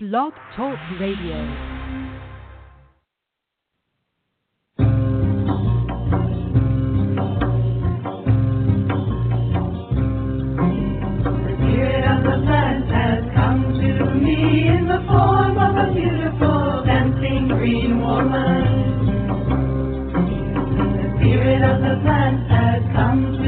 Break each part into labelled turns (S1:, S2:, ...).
S1: Blog Talk Radio.
S2: Spirit of the plant has come to me in the form of a beautiful dancing green woman. The spirit of the plant has come to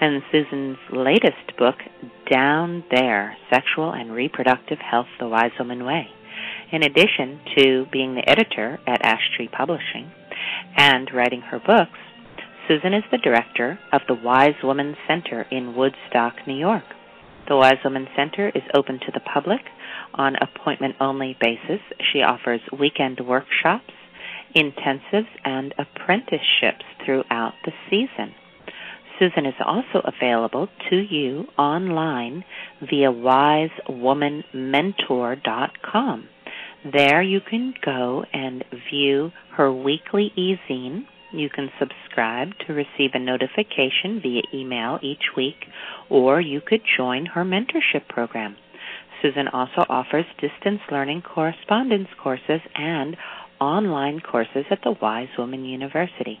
S3: and Susun's latest book, Down There Sexual and Reproductive Health the Wise Woman Way. In addition to being the editor at Ash Tree Publishing and writing her books, Susun is the director of the Wise Woman Center in Woodstock, New York. The Wise Woman Center is open to the public on appointment only basis. She offers weekend workshops, intensives, and apprenticeships throughout the season. Susun is also available to you online via wisewomanmentor.com. There you can go and view her weekly e-zine. You can subscribe to receive a notification via email each week, or you could join her mentorship program. Susun also offers distance learning correspondence courses and online courses at the Wise Woman University.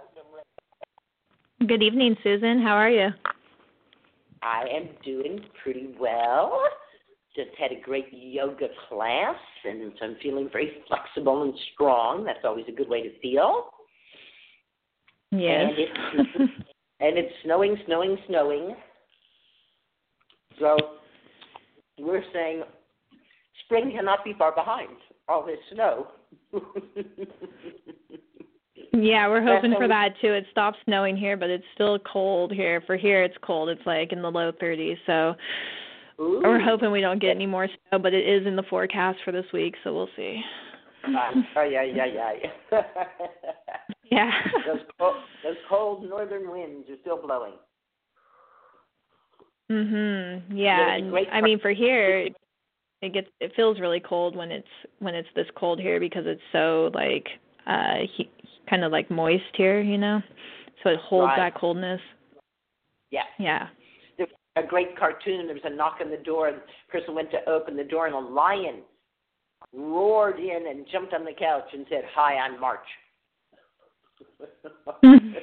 S4: Good evening, Susun. How are you?
S5: I am doing pretty well. Just had a great yoga class, and so I'm feeling very flexible and strong. That's always a good way to feel.
S4: Yes.
S5: And it's, and it's snowing, snowing, snowing. So we're saying spring cannot be far behind all this snow.
S4: yeah, we're hoping for that too. It stopped snowing here, but it's still cold here. For here, it's cold. It's like in the low 30s. So
S5: Ooh.
S4: we're hoping we don't get any more snow, but it is in the forecast for this week, so we'll see.
S5: Oh, yeah, yeah, yeah.
S4: Yeah.
S5: those, cold, those cold northern winds are still blowing.
S4: mhm.
S5: Yeah,
S4: Yeah, and I mean for here it gets it feels really cold when it's when it's this cold here because it's so like uh he, kind of like moist here, you know. So it holds
S5: Right.
S4: that coldness.
S5: Yeah.
S4: Yeah.
S5: There's a great cartoon. There was a knock on the door, and the person went to open the door, and a lion roared in and jumped on the couch and said, "Hi, I'm March."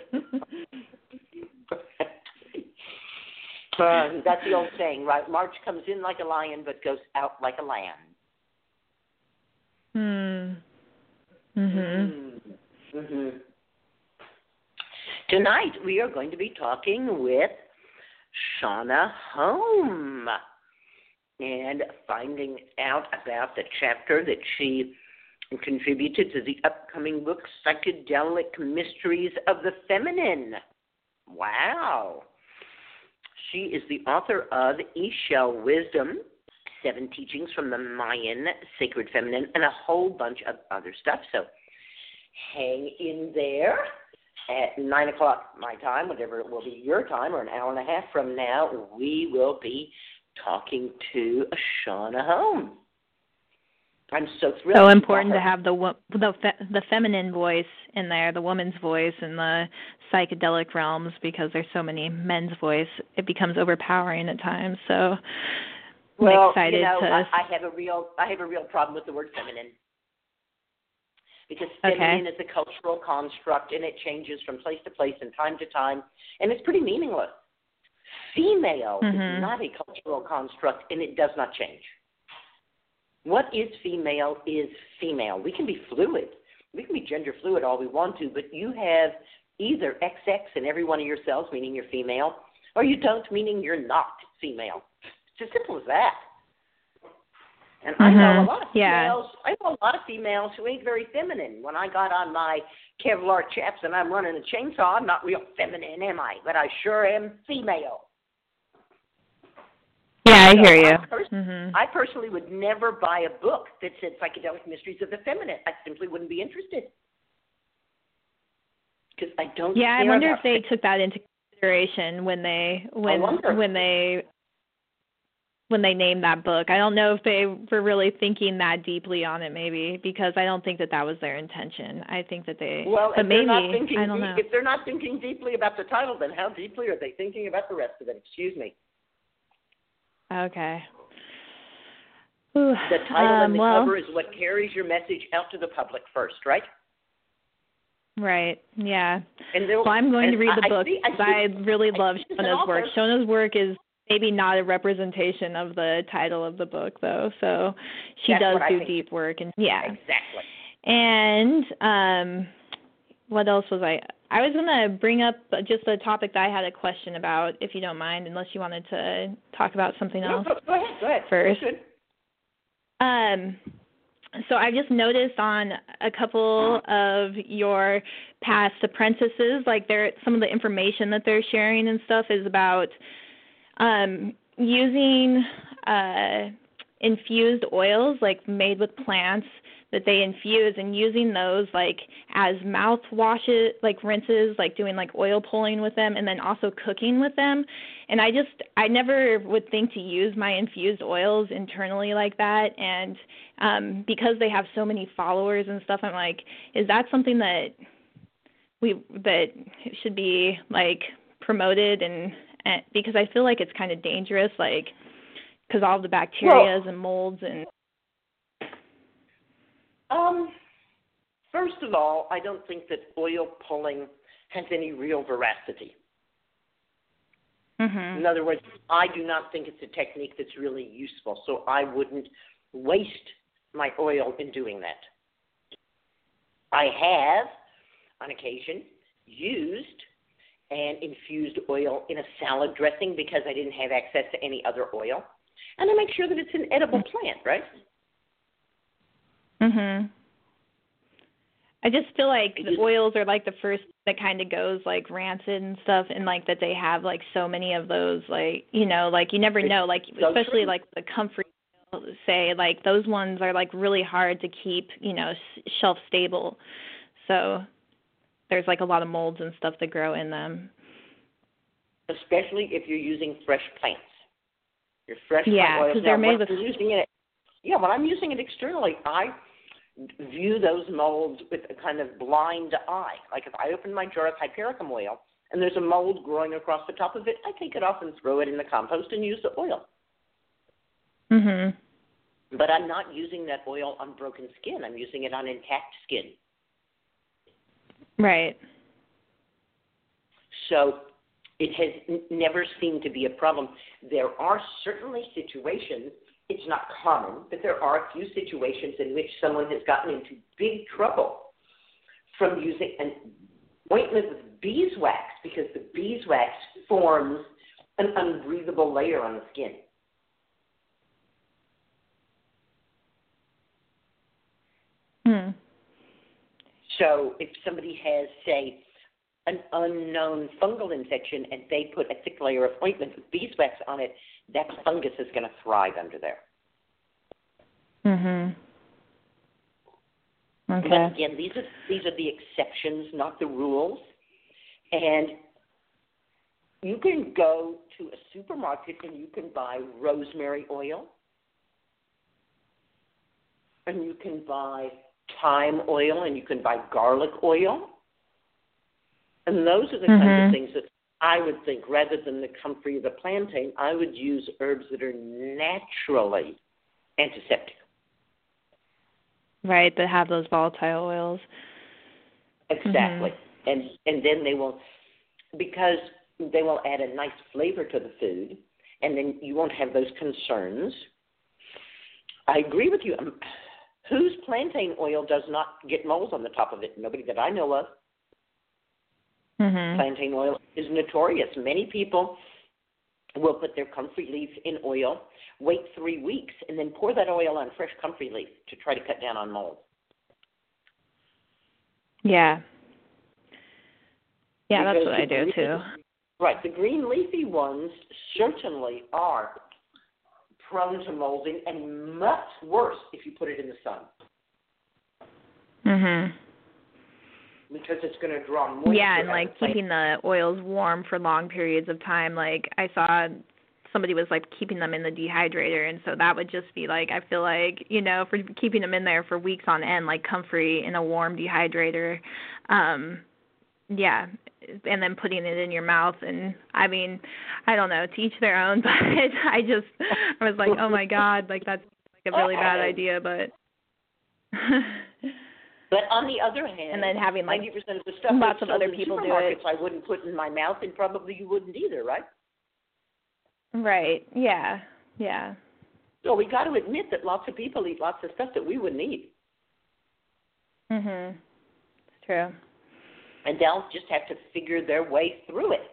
S5: Uh, that's the old saying, right? March comes in like a lion, but goes out like a lamb.
S4: Hmm. Mhm.
S5: Hmm Tonight we are going to be talking with Shonagh Home and finding out about the chapter that she contributed to the upcoming book, Psychedelic Mysteries of the Feminine. Wow. She is the author of Ix Chel Wisdom, Seven Teachings from the Mayan Sacred Feminine, and a whole bunch of other stuff. So hang in there at 9 o'clock my time, whatever it will be your time, or an hour and a half from now, we will be talking to Shonagh Home. I'm so thrilled.
S4: So important to have the the fe- the feminine voice in there, the woman's voice in the psychedelic realms because there's so many men's voice. It becomes overpowering at times. So I'm excited
S5: you know,
S4: to
S5: I, I have a real I have a real problem with the word feminine. Because
S4: Okay.
S5: feminine is a cultural construct and it changes from place to place and time to time and it's pretty meaningless. Female
S4: Mhm.
S5: is not a cultural construct and it does not change. What is female is female. We can be fluid. We can be gender fluid all we want to, but you have either XX in every one of your cells, meaning you're female, or you don't, meaning you're not female. It's as simple as that. And I know a
S4: Mhm.
S5: lot of
S4: Yeah.
S5: females. I know a lot of females who ain't very feminine. When I got on my Kevlar chaps and I'm running a chainsaw, I'm not real feminine, am I? But I sure am female.
S4: Yeah, I
S5: So
S4: hear you.
S5: I, pers-
S4: Mhm.
S5: I personally would never buy a book that said psychedelic mysteries of the feminine. I simply wouldn't be interested because I don't.
S4: Yeah, I wonder if they took that into consideration when they when when they when they named that book. I don't know if they were really thinking that deeply on it maybe because I don't think that that was their intention. I think that they
S5: Well,
S4: but
S5: if they're
S4: maybe
S5: not thinking
S4: I don't know.
S5: if they're not thinking deeply about the title, then how deeply are they thinking about the rest of it? Excuse me.
S4: Okay. Ooh,
S5: The title
S4: um,
S5: and the
S4: well,
S5: cover is what carries your message out to the public first, right?
S4: Right. Yeah.
S5: And
S4: Well, I'm going to read the
S5: I- I
S4: book
S5: see- I
S4: because
S5: see-
S4: I really love
S5: see as an
S4: Shonagh's work. Shonagh's work is maybe not a representation of the title of the book though. So she
S5: That's
S4: does do deep work and yeah.
S5: Exactly.
S4: And um what else was I I was going to bring up just a topic that I had a question about if you don't mind unless you wanted to talk about something else.
S5: go, go ahead. Go ahead.
S4: First. Um, so I've just noticed on a couple of your past apprentices, like there some of the information that they're sharing and stuff is about um, using uh, infused oils, like made with plants that they infuse, and using those like as mouth washes, like rinses, like doing like oil pulling with them, and then also cooking with them. And I just I never would think to use my infused oils internally like that, and um, because they have so many followers and stuff, I'm like, is that something that we that should be like promoted and, and because I feel like it's kind of dangerous, like because all the bacterias and molds and
S5: Um, first of all, I don't think that oil pulling has any real veracity.
S4: mhm
S5: In other words, I do not think it's a technique that's really useful, so I wouldn't waste my oil in doing that. I have, on occasion, used an infused oil in a salad dressing because I didn't have access to any other oil. And I make sure that it's an edible plant, right?
S4: mhm I just feel like the oils are like the first that kind of goes like rancid and stuff and like that they have like so many of those like you know like you never know like especially like the comfort say like those ones are like really hard to keep you know s- shelf stable so there's like a lot of molds and stuff that grow in them
S5: especially if you're using fresh plants. Your fresh
S4: Yeah,
S5: plant oils.
S4: 'cause they're made with-
S5: using it. Yeah, when I'm using it externally, I view those molds with a kind of blind eye. Like if I open my jar of hypericum oil and there's a mold growing across the top of it, I take it off and throw it in the compost and use the oil.
S4: mhm
S5: But I'm not using that oil on broken skin. I'm using it on intact skin.
S4: Right
S5: So it has n- never seemed to be a problem. There are certainly situations, it's not common, but there are a few situations in which someone has gotten into big trouble from using an ointment with beeswax because the beeswax forms an unbreathable layer on the skin.
S4: hmm
S5: So if somebody has, say, an unknown fungal infection and they put a thick layer of ointment with beeswax on it, that fungus is going to thrive under there.
S4: Mhm. Okay.
S5: But again, these are these are the exceptions, not the rules. And you can go to a supermarket and you can buy rosemary oil, and you can buy thyme oil, and you can buy garlic oil. And those are the kinds
S4: Mhm.
S5: of things that I would think, rather than the comfrey of the plantain, I would use herbs that are naturally antiseptic.
S4: Right, that have those volatile oils.
S5: Exactly. And and then they will because they will add a nice flavor to the food and then you won't have those concerns. I agree with you. Um, whose plantain oil does not get moles on the top of it? Nobody that I know of.
S4: Mhm.
S5: Plantain oil is notorious. Many people will put their comfrey leaf in oil, wait three weeks, and then pour that oil on fresh comfrey leaf to try to cut down on mold.
S4: Yeah. Yeah, that's what I do too.
S5: Right. The green leafy ones certainly are prone to molding and much worse if you put it in the sun
S4: Mhm.
S5: because it's going to draw moisture.
S4: Yeah, and like
S5: the
S4: keeping the oils warm for long periods of time. Like I saw somebody was like keeping them in the dehydrator and so that would just be like I feel like, you know, for keeping them in there for weeks on end like comfrey in a warm dehydrator. Um yeah, and then putting it in your mouth and I mean, I don't know, to each their own, but I just I was like, "Oh my god, like that's like a really bad idea, but
S5: But on the other hand,
S4: and then having like
S5: ninety percent of the stuff
S4: lots of other people do it.
S5: I wouldn't put in my mouth, and probably you wouldn't either, right?
S4: right, yeah. Yeah.
S5: So we got to admit that lots of people eat lots of stuff that we wouldn't eat,
S4: Mhm. It's true.
S5: And they'll just have to figure their way through it.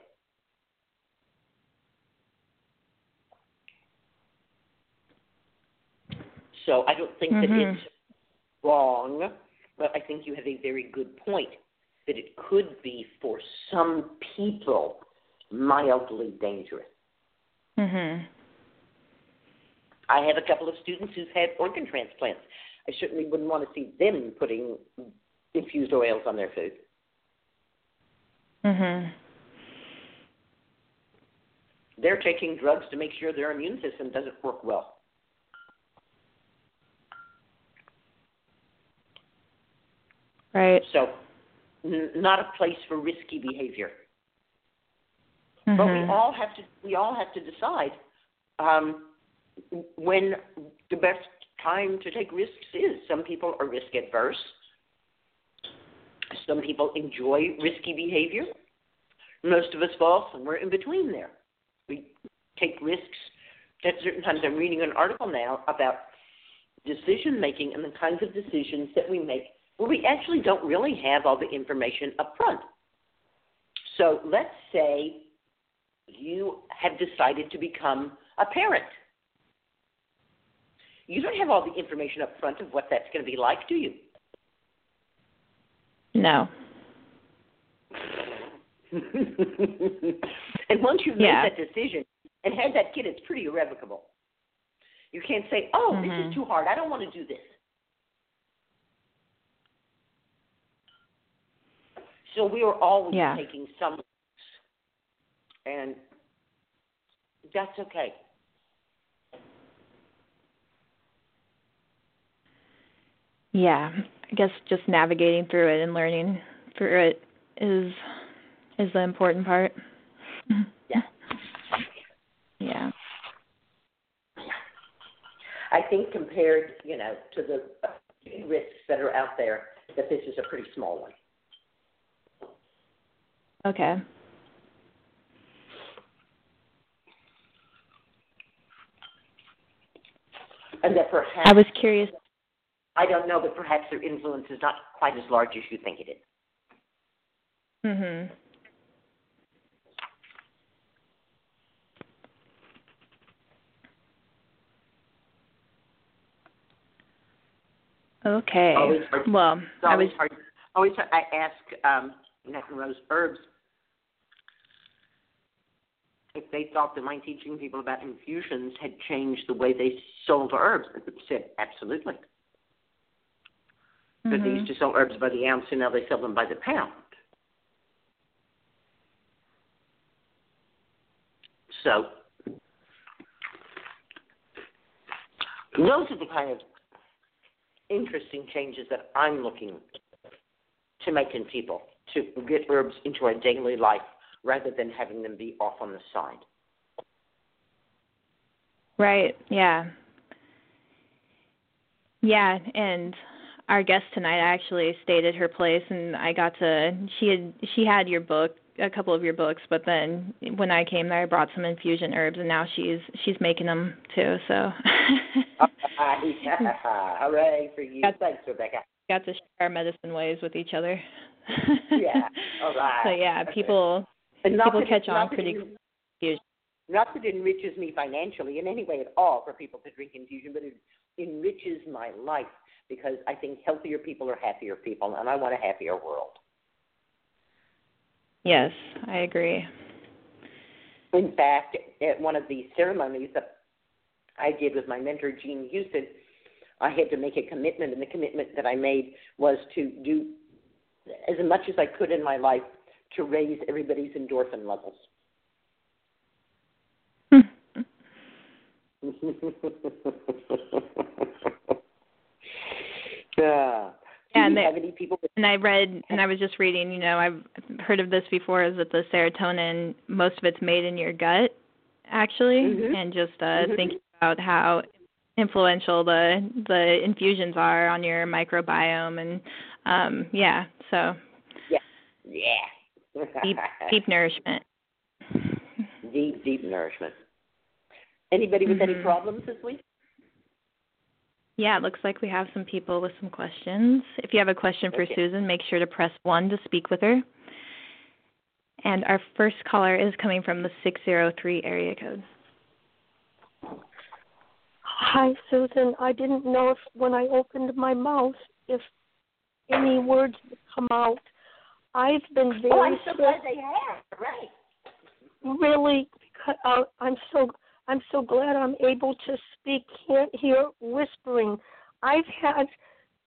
S5: So I don't think that
S4: Mhm.
S5: it's wrong, but I think you have a very good point that it could be for some people mildly dangerous.
S4: Mhm.
S5: I have a couple of students who've had organ transplants. I certainly wouldn't want to see them putting infused oils on their food.
S4: Mhm.
S5: They're taking drugs to make sure their immune system doesn't work well.
S4: Right.
S5: So, n- not a place for risky behavior. But we
S4: Mhm.
S5: all have to we all have to decide um, when the best time to take risks is. Some people are risk adverse. Some people enjoy risky behavior. Most of us fall somewhere in between there. We take risks. At certain times, I'm reading an article now about decision making and the kinds of decisions that we make where we actually don't really have all the information up front. So let's say you have decided to become a parent. You don't have all the information up front of what that's going to be like, do you?
S4: No.
S5: and once you've
S4: Yeah.
S5: made that decision and had that kid, it's pretty irrevocable. You can't say, "Oh, this
S4: Mhm.
S5: is too hard. I don't want to do this." So we are always
S4: Yeah.
S5: taking some risks, and that's okay.
S4: Yeah. I guess just navigating through it and learning through it is is the important part.
S5: Yeah.
S4: Yeah.
S5: I think compared, you know, to the uh, risks that are out there, that this is a pretty small one.
S4: Okay.
S5: And that perhaps
S4: I was curious.
S5: I don't know, but perhaps their influence is not quite as large as you think it is.
S4: Mhm. Okay.
S5: Always hard-
S4: Well, I was
S5: always hard. I ask um, neck and rose herbs, if they thought that my teaching people about infusions had changed the way they sold herbs, I said absolutely. But they mm-hmm. used to sell herbs by the ounce, and now they sell them by the pound. So those are the kind of interesting changes that I'm looking to make in people to get herbs into our daily life rather than having them be off on the side.
S4: Right. Yeah. Yeah, and our guest tonight actually stayed at her place and I got to she had she had your book a couple of your books but then when I came there I brought some infusion herbs and now she's she's making them too so
S5: Hooray for you.
S4: Got-
S5: Thanks, Rebecca.
S4: got to share our medicine ways with each other.
S5: Yeah. All right.
S4: So yeah, people
S5: And
S4: people
S5: that
S4: catch on pretty quick.
S5: Not that it enriches me financially in any way at all for people to drink infusion, but it enriches my life because I think healthier people are happier people, and I want a happier world.
S4: Yes, I agree.
S5: In fact, at one of the ceremonies that I did with my mentor, Jean Houston, I had to make a commitment, and the commitment that I made was to do as much as I could in my life to raise everybody's endorphin levels. yeah.
S4: Yeah, and they-
S5: people
S4: And I read, and I was just reading. You know, I've heard of this before. Is that the serotonin? Most of it's made in your gut, actually,
S5: Mhm.
S4: and just uh
S5: Mhm.
S4: thinking about how influential the the infusions are on your microbiome, and um yeah, so
S5: Yeah.
S4: deep deep nourishment.
S5: deep, deep nourishment. Anybody with any
S4: Mhm.
S5: problems this week?
S4: Yeah, it looks like we have some people with some questions. If you have a question for
S5: Okay.
S4: Susun, make sure to press 1 to speak with her. And our first caller is coming from the 603 area code.
S6: Hi, Susun. I didn't know if when I opened my mouth if any words would come out. I've been very
S5: Oh, I'm so glad they have. Right.
S6: really. because- Uh, I'm so I'm so glad I'm able to speak here, here whispering. I've had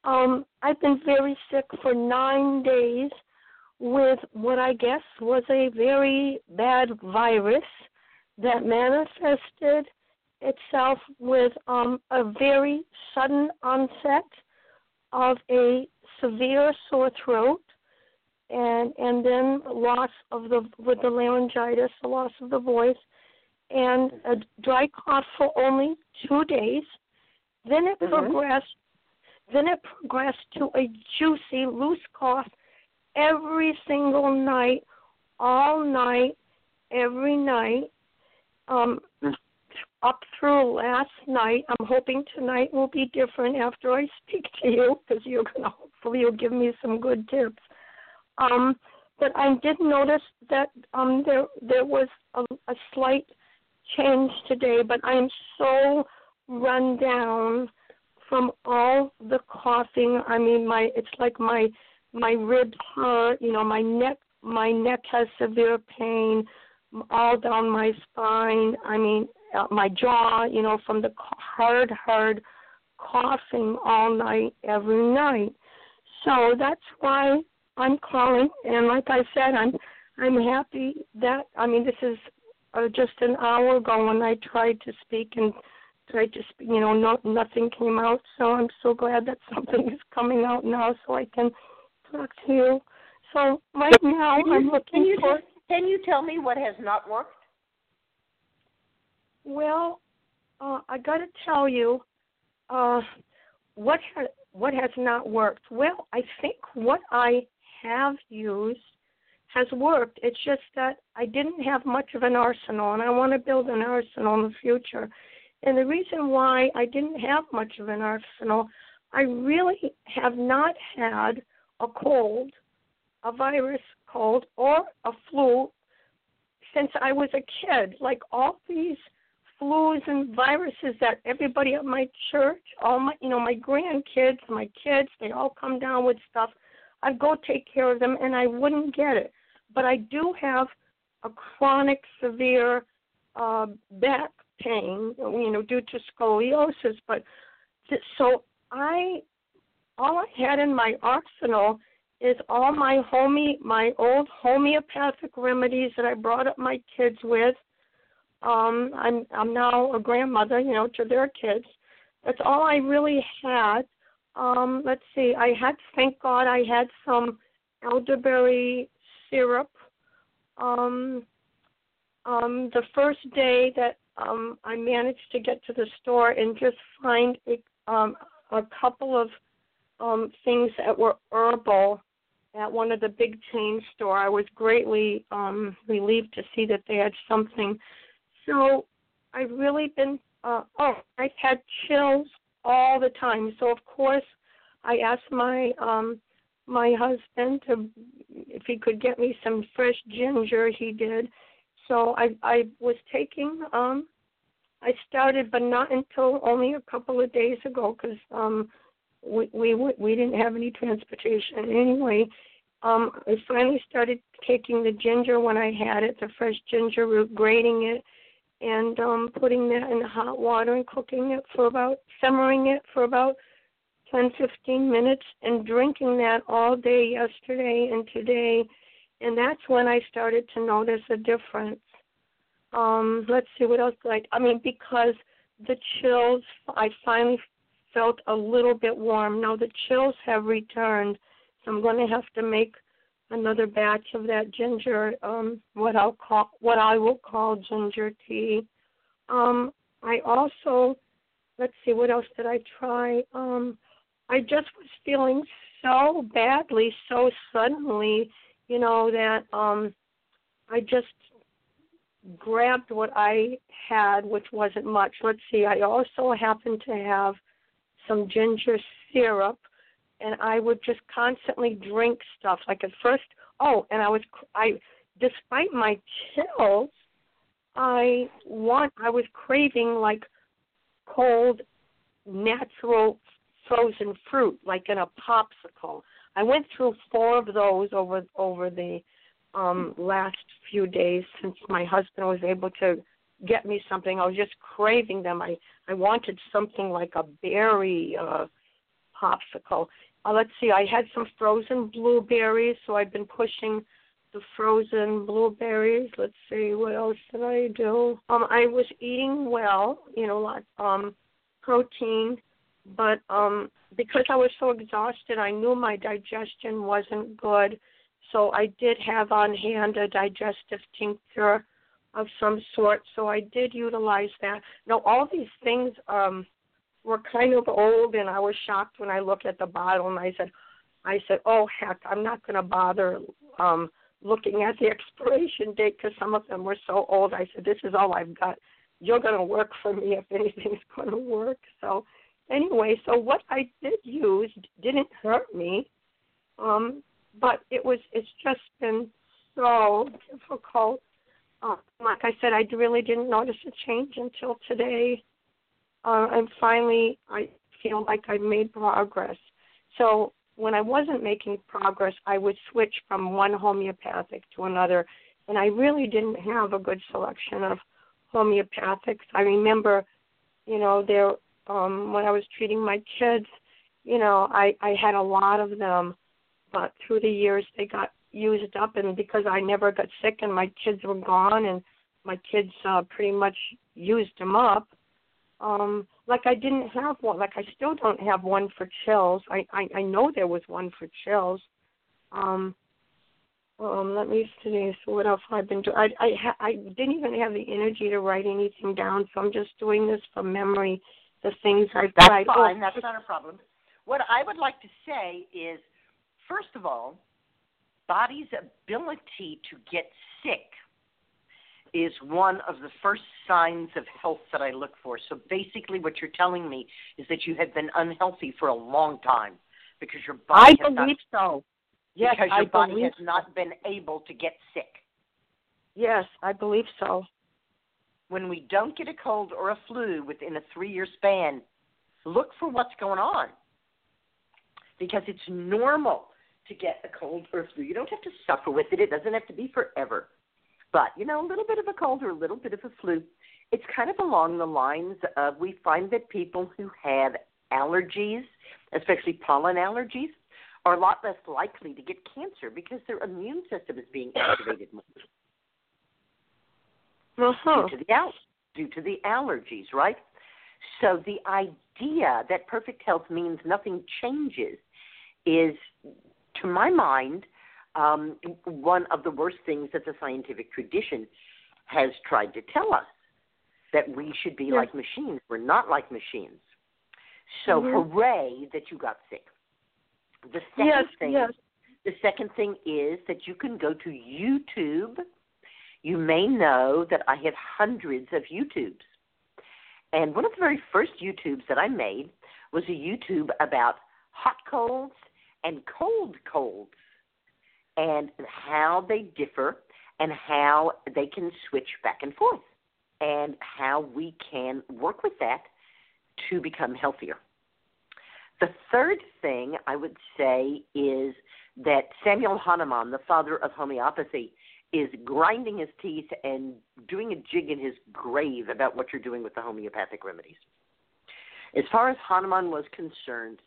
S6: um I've been very sick for nine days with what I guess was a very bad virus that manifested itself with um, a very sudden onset of a severe sore throat and and then loss of the with the laryngitis, the loss of the voice, and a dry cough for only two days. Then it
S5: Mhm.
S6: progressed. Then it progressed to a juicy loose cough every single night, all night, every night. Um, up through last night. I'm hoping tonight will be different after I speak to you because you're gonna hopefully you'll give me some good tips. Um, but I did notice that um, there there was a, a slight change today, but I'm so run down from all the coughing. I mean, my it's like my my ribs hurt. You know, my neck my neck has severe pain all down my spine. I mean, uh, my jaw. You know, from the hard hard coughing all night every night. So that's why I'm calling, and like I said, I'm I'm happy that I mean this is uh, just an hour ago when I tried to speak and tried to speak, you know, no, nothing came out. So I'm so glad that something is coming out now, so I can talk to you. So right now
S5: Can you-
S6: I'm
S5: Can
S6: looking
S5: you
S6: for.
S5: can you tell me what has not worked?
S6: Well, uh, I got to tell you, uh, what ha- what has not worked. Well, I think what I have used has worked. It's just that I didn't have much of an arsenal, and I want to build an arsenal in the future. And the reason why I didn't have much of an arsenal, I really have not had a cold, a virus cold, or a flu since I was a kid. Like all these flus and viruses that everybody at my church, all my you know, my grandkids, my kids, they all come down with stuff. I'd go take care of them and I wouldn't get it. But I do have a chronic, severe uh, back pain, you know, due to scoliosis. But th- so I, all I had in my arsenal is all my home, my old homeopathic remedies that I brought up my kids with. Um, I'm I'm now a grandmother, you know, to their kids. That's all I really had. Um, let's see, I had thank God I had some elderberry syrup. Um, um, the first day that um, I managed to get to the store and just find a, um, a couple of um, things that were herbal at one of the big chain store. I was greatly um, relieved to see that they had something. So I've really been. Uh, oh, I've had chills all the time. So of course, I asked my um, my husband to if he could get me some fresh ginger. He did. So I I was taking um I started, but not until only a couple of days ago because um we we we didn't have any transportation anyway. Um, I finally started taking the ginger when I had it, the fresh ginger root, grating it, and um, putting that in hot water and cooking it for about simmering it for about ten fifteen minutes and drinking that all day yesterday and today, and that's when I started to notice a difference. Um, let's see what else. Like I mean, because the chills, I finally felt a little bit warm. Now the chills have returned, so I'm going to have to make another batch of that ginger, um, what I'll call what I will call ginger tea. Um, I also, let's see, what else did I try? Um, I just was feeling so badly, so suddenly, you know that um, I just grabbed what I had, which wasn't much. Let's see, I also happened to have some ginger syrup, and I would just constantly drink stuff. Like at first, oh, and I was, I, despite my chills, I want, I was craving like cold, natural frozen fruit, like in a popsicle. I went through four of those over over the um last few days since my husband was able to get me something. I was just craving them. I I wanted something like a berry uh popsicle. Uh, let's see, I had some frozen blueberries, so I've been pushing the frozen blueberries. Let's see, what else did I do? Um, I was eating well, you know, like um, protein, but um, because I was so exhausted, I knew my digestion wasn't good. So I did have on hand a digestive tincture of some sort. So I did utilize that. Now all these things um were kind of old and I was shocked when I looked at the bottle and I said I said, "Oh heck, I'm not going to bother um looking at the expiration date because some of them were so old." I said, "This is all I've got. You're going to work for me if anything's going to work." So anyway, so what I did use didn't hurt me. Um but it was it's just been so difficult. Uh, like I said, I really didn't notice a change until today, uh, and finally I feel like I made progress. So when I wasn't making progress, I would switch from one homeopathic to another, and I really didn't have a good selection of homeopathics. I remember, you know, there um, when I was treating my kids, you know, I I had a lot of them but through the years they got used up and because I never got sick and my kids were gone and my kids uh pretty much used them up um like I didn't have one like I still don't have one for chills. I I, I know there was one for chills. Um um let me see so what else I've been doing I I ha- I didn't even have the energy to write anything down so I'm just doing this from memory the things I've
S7: That's
S6: tried
S7: fine.
S6: oh,
S7: That's not a problem. What I would like to say is, first of all, body's ability to get sick is one of the first signs of health that I look for. So basically, what you're telling me is that you have been unhealthy for a long time because your
S6: I
S7: body has not,
S6: so yes
S7: because
S6: I
S7: body has
S6: so.
S7: not been able to get sick.
S6: yes I believe so
S7: When we don't get a cold or a flu within a three-year span, look for what's going on because it's normal
S5: to get a cold or flu. You don't have to suffer with it. It doesn't have to be forever. But, you know, a little bit of a cold or a little bit of a flu, it's kind of along the lines of we find that people who have allergies, especially pollen allergies, are a lot less likely to get cancer because their immune system is being activated more
S6: Uh-huh.
S5: due to the al- due to the allergies, right? So the idea that perfect health means nothing changes is, to my mind, um, one of the worst things that the scientific tradition has tried to tell us that we should be
S6: Yes.
S5: like machines. We're not like machines. So
S6: Mhm.
S5: hooray that you got sick. The second
S6: Yes,
S5: thing
S6: yes.
S5: the second thing is that you can go to YouTube. You may know that I have hundreds of YouTubes. And one of the very first YouTubes that I made was a YouTube about hot colds and cold colds and how they differ and how they can switch back and forth and how we can work with that to become healthier. The third thing I would say is that Samuel Hahnemann, the father of homeopathy, is grinding his teeth and doing a jig in his grave about what you're doing with the homeopathic remedies. As far as Hahnemann was concerned,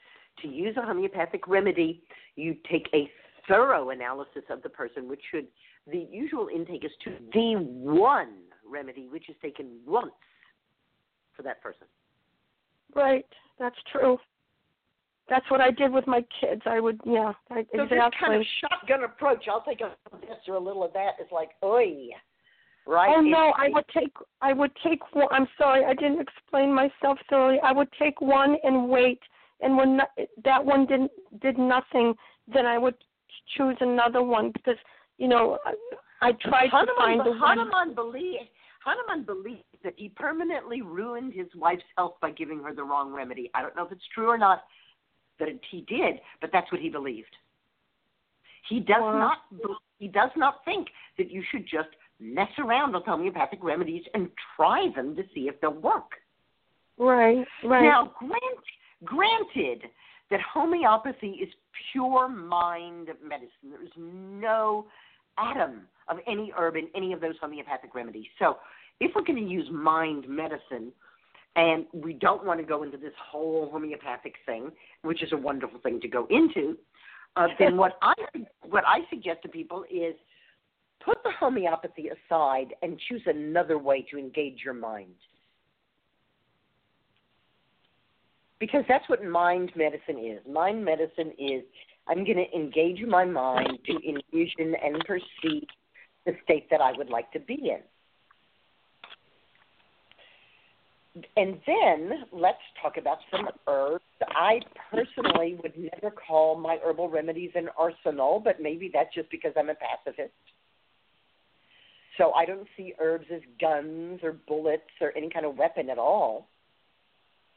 S5: to use a homeopathic remedy, you take a thorough analysis of the person, which should the usual intake is to the one remedy which is taken once for that person.
S6: Right. That's true. That's what I did with my kids. I would, yeah, I,
S5: So
S6: exactly.
S5: this kind of shotgun approach, I'll take a little of this or a little of that, is like, oi, right?
S6: Oh no, I would take I would take one. I'm sorry, I didn't explain myself thoroughly. I would take one and wait, and when no, that one didn't did nothing, then I would choose another one because you know I, I tried to
S5: Hahnemann,
S6: find the one.
S5: Hahnemann believed Hahnemann believes that he permanently ruined his wife's health by giving her the wrong remedy. I don't know if it's true or not that he did, but that's what he believed. He does
S6: Wow.
S5: not he does not think that you should just mess around with homeopathic remedies and try them to see if they'll work.
S6: Right, right.
S5: Now, grant, granted that homeopathy is pure mind medicine. There's no atom of any herb in any of those homeopathic remedies. So, if we're going to use mind medicine, and we don't want to go into this whole homeopathic thing, which is a wonderful thing to go into, uh, then what I what I suggest to people is put the homeopathy aside and choose another way to engage your mind. because that's what mind medicine is. Mind medicine is I'm going to engage my mind to envision and perceive the state that I would like to be in. And then let's talk about some herbs. I personally would never call my herbal remedies an arsenal, but maybe that's just because I'm a pacifist. So I don't see herbs as guns or bullets or any kind of weapon at all.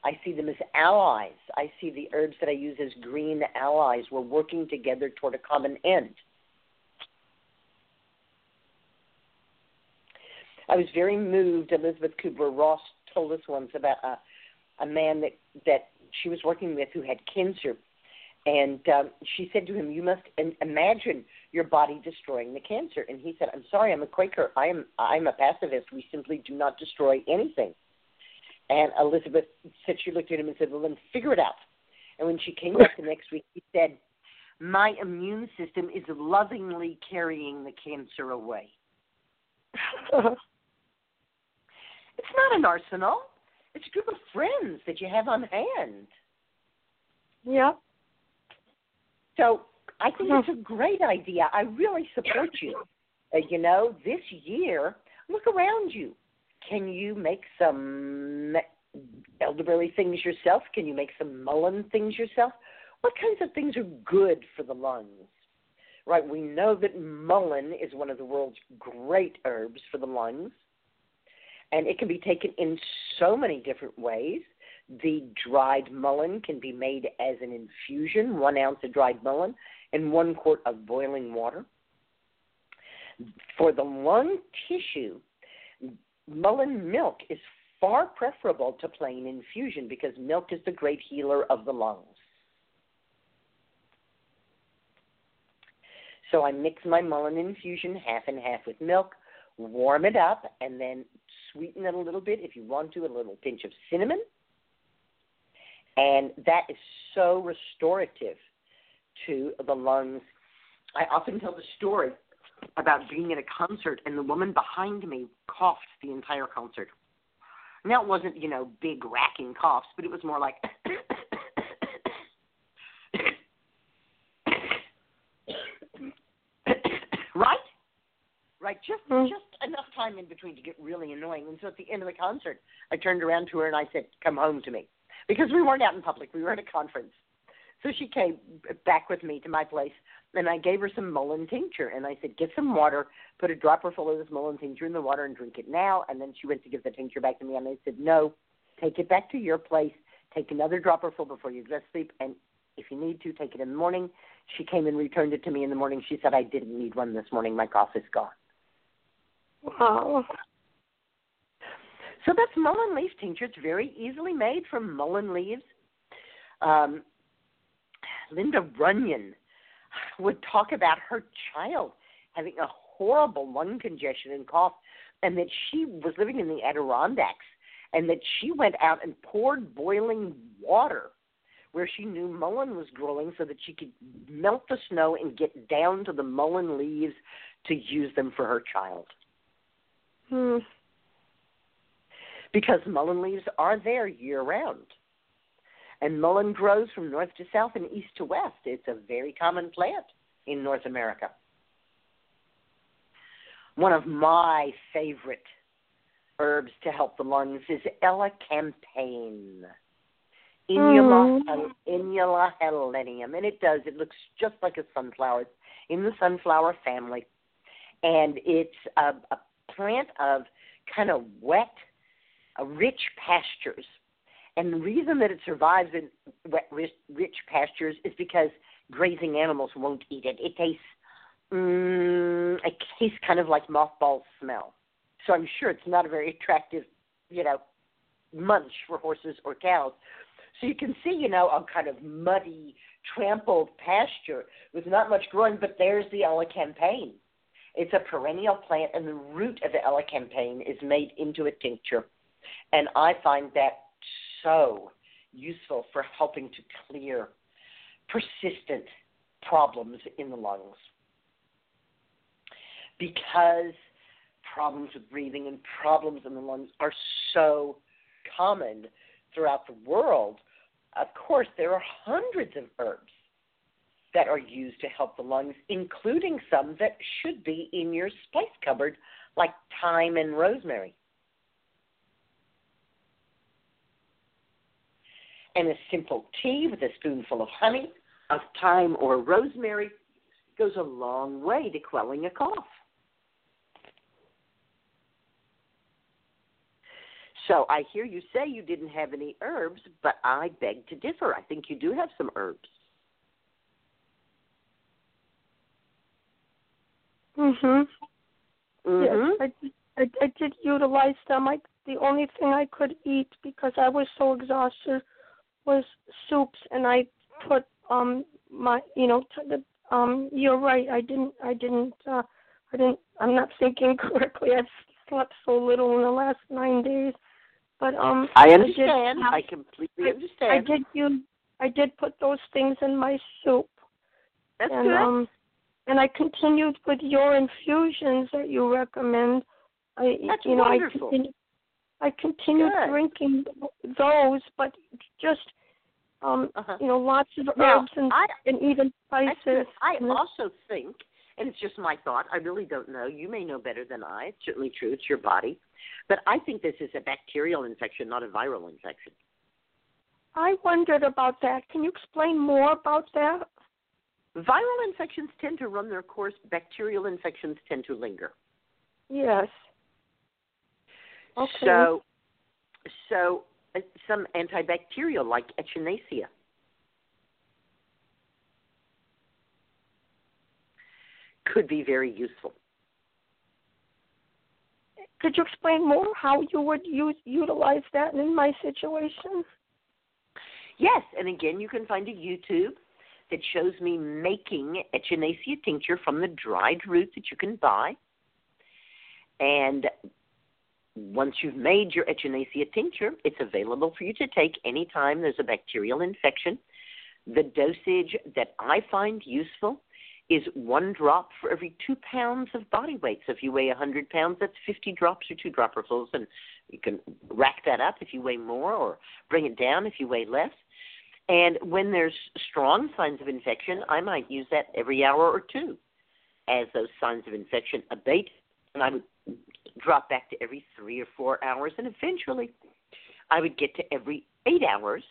S5: I see them as allies. I see the herbs that I use as green allies. We're working together toward a common end. I was very moved. Elizabeth Kubler Ross told us once about a, a man that that she was working with who had cancer, and um, she said to him, "You must imagine your body destroying the cancer." And he said, "I'm sorry, I'm a Quaker. I am I'm a pacifist. We simply do not destroy anything." And Elizabeth said she looked at him and said, "Well, then figure it out." And when she came back the next week, he said, "My immune system is lovingly carrying the cancer away." It's not an arsenal. It's a group of friends that you have on hand.
S6: yeah.
S5: So I think it's a great idea. I really support you. Uh, you know, this year, look around you. Can you make some elderberry things yourself? Can you make some mullein things yourself? What kinds of things are good for the lungs? Right, we know that mullein is one of the world's great herbs for the lungs, and it can be taken in so many different ways. The dried mullein can be made as an infusion, one ounce of dried mullein and one quart of boiling water. For the lung tissue, mullein milk is far preferable to plain infusion because milk is the great healer of the lungs. So I mix my mullein infusion half and half with milk, warm it up, and then sweeten it a little bit if you want to, a little pinch of cinnamon. And that is so restorative to the lungs. I often tell the story about being at a concert and the woman behind me coughed the entire concert. Now it wasn't, you know, big racking coughs, but it was more like right? Right, just
S6: Mm.
S5: just enough time in between to get really annoying. And so at the end of the concert, I turned around to her and I said, "Come home to me," because we weren't out in public; we were at a conference. So she came back with me to my place, and I gave her some mullein tincture, and I said, "Get some water, put a dropper full of this mullein tincture in the water, and drink it now." And then she went to give the tincture back to me, and I said, "No, take it back to your place. Take another dropper full before you go to sleep, and if you need to, take it in the morning." She came and returned it to me in the morning. She said, "I didn't need one this morning. My cough is gone."
S6: Wow.
S5: So that's mullein leaf tincture. It's very easily made from mullein leaves. Um, Linda Runyon would talk about her child having a horrible lung congestion and cough, and that she was living in the Adirondacks, and that she went out and poured boiling water where she knew mullein was growing so that she could melt the snow and get down to the mullein leaves to use them for her child.
S6: Hmm.
S5: because mullein leaves are there year round. And mullein grows from north to south and east to west. It's a very common plant in North America. One of my favorite herbs to help the lungs is elecampane. Inula,
S6: Mm.
S5: Inula helenium. And it does. It looks just like a sunflower. It's in the sunflower family. And it's a, a plant of kind of wet, uh, rich pastures. And the reason that it survives in wet, rich, rich pastures is because grazing animals won't eat it. It tastes, mm, it tastes kind of like mothball smell. So I'm sure it's not a very attractive, you know, munch for horses or cows. So you can see, you know, a kind of muddy, trampled pasture with not much growing, but there's the elecampane. It's a perennial plant, and the root of the elecampane is made into a tincture. And I find that so useful for helping to clear persistent problems in the lungs. Because problems with breathing and problems in the lungs are so common throughout the world, of course, there are hundreds of herbs that are used to help the lungs, including some that should be in your spice cupboard, like thyme and rosemary. And a simple tea with a spoonful of honey, of thyme or rosemary goes a long way to quelling a cough. So I hear you say you didn't have any herbs, but I beg to differ. I think you do have some herbs.
S6: Mhm.
S5: Mm-hmm.
S6: Yes, I, I I did utilize them. I the only thing I could eat because I was so exhausted was soups, and I put um my you know to the um you're right. I didn't I didn't uh I didn't I'm not thinking correctly. I've slept so little in the last nine days, but um
S5: I
S6: did
S5: understand.
S6: have-
S5: I completely
S6: I
S5: understand.
S6: did you I did put those things in my soup.
S5: That's
S6: and
S5: good.
S6: um and I continued with your infusions that you recommend. I
S5: That's
S6: you know
S5: wonderful.
S6: I continued, I continued
S5: Good.
S6: drinking those, but just um
S5: uh-huh.
S6: you know lots of
S5: Now,
S6: herbs and
S5: I,
S6: and even spices.
S5: I
S6: and
S5: also think, and it's just my thought, I really don't know. You may know better than I. It's certainly true. It's your body. But I think this is a bacterial infection, not a viral infection.
S6: I wondered about that. Can you explain more about that?
S5: Viral infections tend to run their course, bacterial infections tend to linger.
S6: Yes. Okay.
S5: So, so uh, some antibacterial like echinacea. Could be very useful.
S6: Could you explain more how you would use utilize that in my situation?
S5: Yes, and again, you can find a YouTube that shows me making echinacea tincture from the dried root that you can buy. And once you've made your echinacea tincture, it's available for you to take anytime there's a bacterial infection. The dosage that I find useful is one drop for every two pounds of body weight. So if you weigh 100 pounds, that's 50 drops or two dropperfuls, and you can rack that up if you weigh more or bring it down if you weigh less. And when there's strong signs of infection, I might use that every hour or two. As those signs of infection abate, and I would drop back to every three or four hours, and eventually I would get to every eight hours,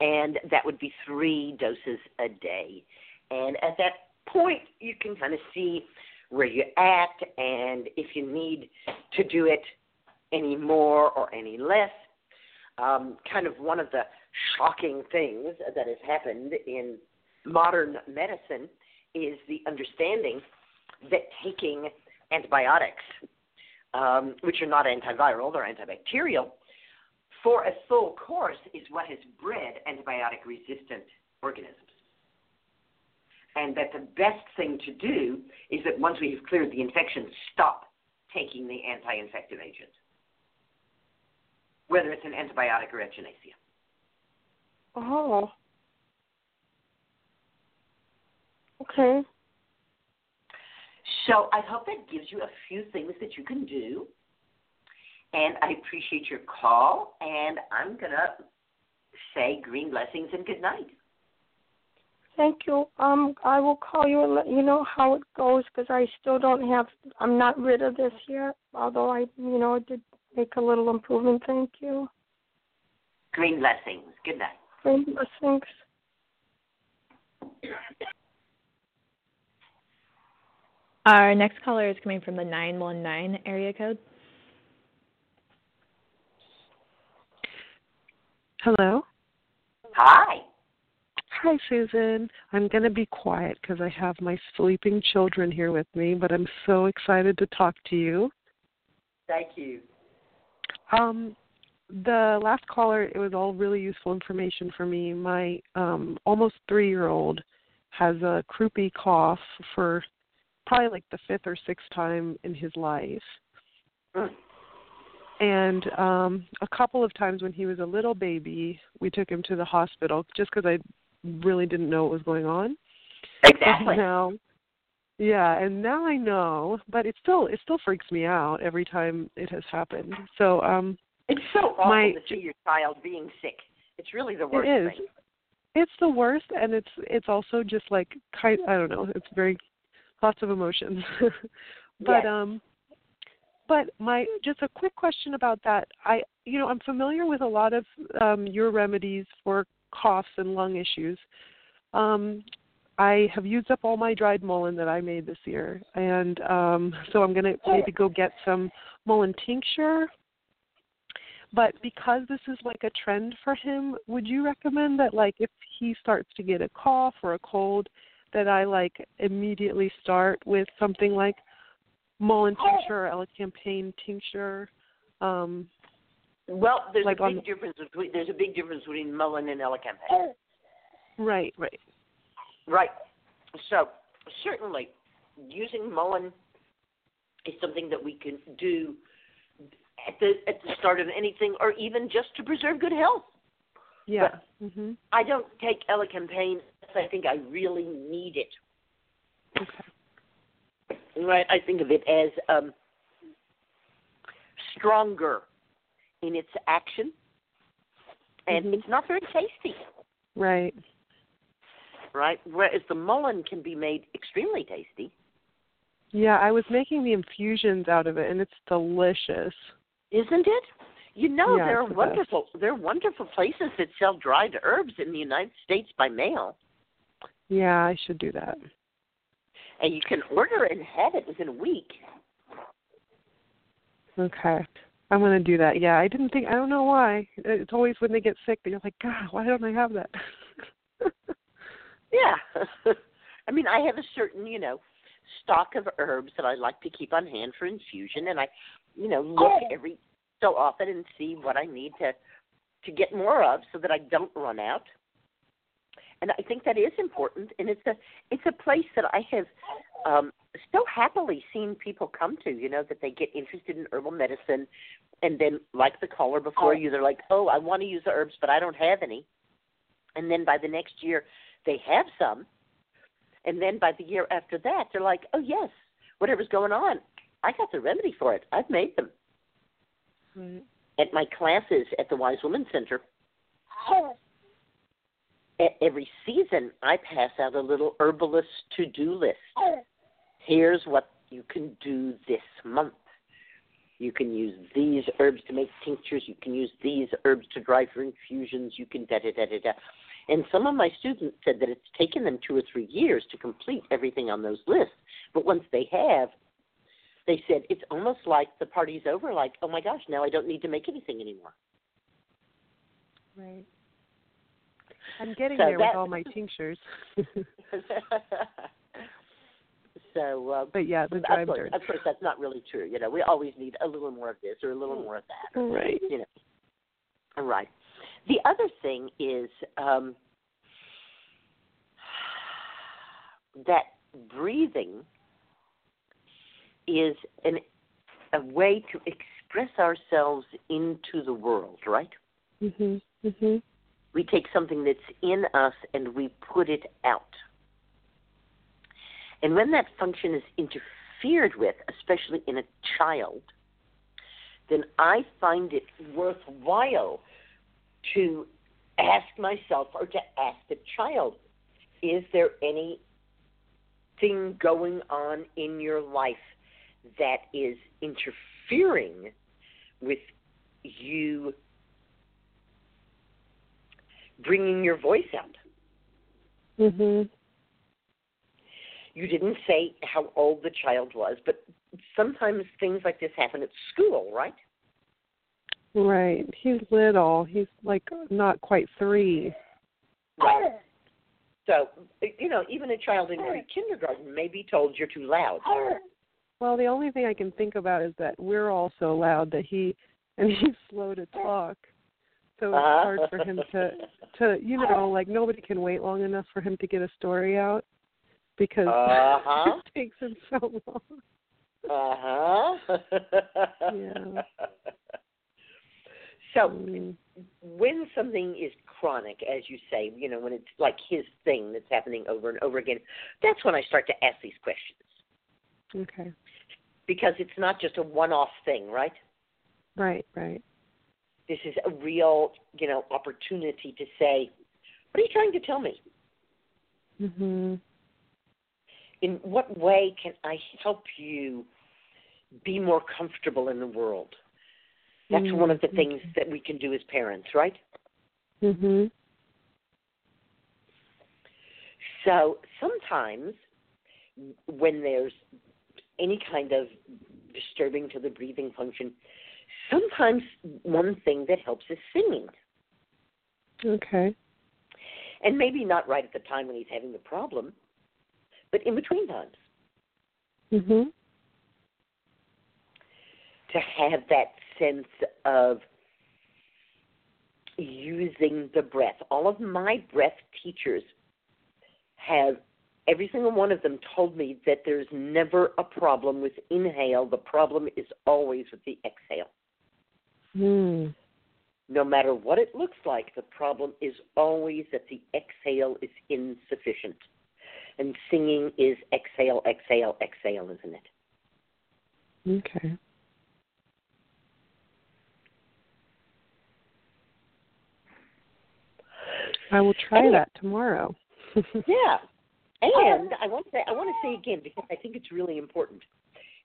S5: and that would be three doses a day. And at that point, you can kind of see where you're at and if you need to do it any more or any less. Um, kind of one of the shocking things that has happened in modern medicine is the understanding that taking antibiotics, um, which are not antiviral, they're antibacterial, for a full course is what has bred antibiotic resistant organisms. And that the best thing to do is that once we have cleared the infection, stop taking the anti infective agent, whether it's an antibiotic or echinacea.
S6: Oh. Okay.
S5: So I hope that gives you a few things that you can do. And I appreciate your call. And I'm going to say green blessings and good night.
S6: Thank you. Um, I will call you and let you know how it goes because I still don't have. I'm not rid of this yet. Although I, you know, did make a little improvement. Thank you.
S5: Green blessings. Good night.
S6: Green blessings.
S4: Our next caller is coming from the 919 area code.
S8: Hello.
S5: Hi.
S8: Hi, Susun. I'm going to be quiet because I have my sleeping children here with me, but I'm so excited to talk to you.
S5: Thank you.
S8: Um, the last caller, it was all really useful information for me. My um, almost three year old has a croupy cough for probably like the fifth or sixth time in his life.
S5: Mm.
S8: And um a couple of times when he was a little baby, we took him to the hospital just because I really didn't know what was going on.
S5: Exactly.
S8: And now, yeah, and now I know, but it still it still freaks me out every time it has happened. So um
S5: It's so awful
S8: My-
S5: to see your child being sick. It's really the worst
S8: it is.
S5: thing.
S8: It's the worst, and it's it's also just like kind. I don't know. It's very lots of emotions. but
S5: Yes.
S8: um, but my just a quick question about that. I you know I'm familiar with a lot of um, your remedies for coughs and lung issues. Um, I have used up all my dried mullein that I made this year, and um, so I'm gonna maybe go get some mullein tincture but because this is like a trend for him, would you recommend that like if he starts to get a cough or a cold, that I like immediately start with something like mullein tincture or elecampane tincture? Um,
S5: Well, there's
S8: Like
S5: a
S8: on
S5: big difference between there's a big difference between mullein and elecampane.
S8: right, right.
S5: Right. So certainly, using mullein is something that we can do at the at the start of anything, or even just to preserve good health.
S8: Yeah. mhm.
S5: I don't take elecampane unless I think I really need it.
S8: Okay.
S5: Right. I think of it as um, stronger in its action, and
S8: Mhm.
S5: it's not very tasty.
S8: Right.
S5: Right. Whereas the mullein can be made extremely tasty.
S8: Yeah, I was making the infusions out of it and it's delicious.
S5: Isn't it? You know
S8: Yeah,
S5: there are
S8: the
S5: wonderful there are wonderful places that sell dried herbs in the United States by mail,
S8: Yeah, I should do that.
S5: and you can order and have it within a week.
S8: Okay. I'm going to do that. Yeah, I didn't think I don't know why. It's always when they get sick that you're like, "God, why don't I have that?"
S5: Yeah, I mean I have a certain you know stock of herbs that I like to keep on hand for infusion, and I you know look every so often and see what I need to to get more of so that I don't run out. and I think that is important. And it's a it's a place that I have um, so happily seen people come to. You know that they get interested in herbal medicine, and then like the caller before you, they're like, oh, I want to use the herbs, but I don't have any. And then by the next year, they have some, and then by the year after that, they're like, oh yes, whatever's going on, I got the remedy for it. I've made them.
S8: Right.
S5: At my classes at the Wise Woman Center, every season I pass out a little herbalist to do list. Here's what you can do this month. You can use these herbs to make tinctures. You can use these herbs to dry for infusions. You can da da da da da. And some of my students said that it's taken them two or three years to complete everything on those lists. But once they have, they said it's almost like the party's over. Like, oh my gosh, now I don't need to make anything anymore.
S8: Right. I'm getting
S5: So
S8: there
S5: that-
S8: with all my tinctures.
S5: so, uh,
S8: but yeah, the
S5: of course, of course, that's not really true. You know, we always need a little more of this or a little more of that.
S8: Right.
S5: You know. All right. The other thing is um, that breathing is an, a way to express ourselves into the world, right?
S8: Mhm. Mhm.
S5: We take something that's in us and we put it out. And when that function is interfered with, especially in a child, then I find it worthwhile to ask myself or to ask the child is there anything going on in your life that is interfering with you bringing your voice out.
S8: Mhm.
S5: You didn't say how old the child was, but sometimes things like this happen at school, right?
S8: Right. He's little. He's like not quite three.
S5: Right. So, you know, even a child in pre-kindergarten may be told you're too loud.
S8: Well, the only thing I can think about is that we're all so loud that he and he's slow to talk. So it's
S5: Uh-huh.
S8: hard for him to to you know, like nobody can wait long enough for him to get a story out because
S5: Uh-huh.
S8: it takes him so long.
S5: Uh-huh.
S8: Yeah.
S5: So,
S8: Mm.
S5: when something is chronic, as you say, you know, when it's like his thing that's happening over and over again, that's when I start to ask these questions
S8: Okay.
S5: because it's not just a one-off thing, right?
S8: Right, right.
S5: This is a real, you know, opportunity to say, "What are you trying to tell me?
S8: Mhm.
S5: In what way can I help you be more comfortable in the world?" That's
S8: Mm,
S5: one of the things that we can do as parents, right?
S8: Mhm.
S5: So sometimes when there's any kind of disturbing to the breathing function, sometimes one thing that helps is singing.
S8: Okay.
S5: And maybe not right at the time when he's having the problem, but in between times
S8: Mhm.
S5: to have that sense of using the breath. All of my breath teachers have every single one of them told me that there's never a problem with inhale. The problem is always with the exhale.
S8: Mm.
S5: No matter what it looks like, the problem is always that the exhale is insufficient. And singing is exhale, exhale, exhale, isn't it?
S8: Okay. I will try that tomorrow.
S5: Yeah. And I want to say I want to say again because I think it's really important.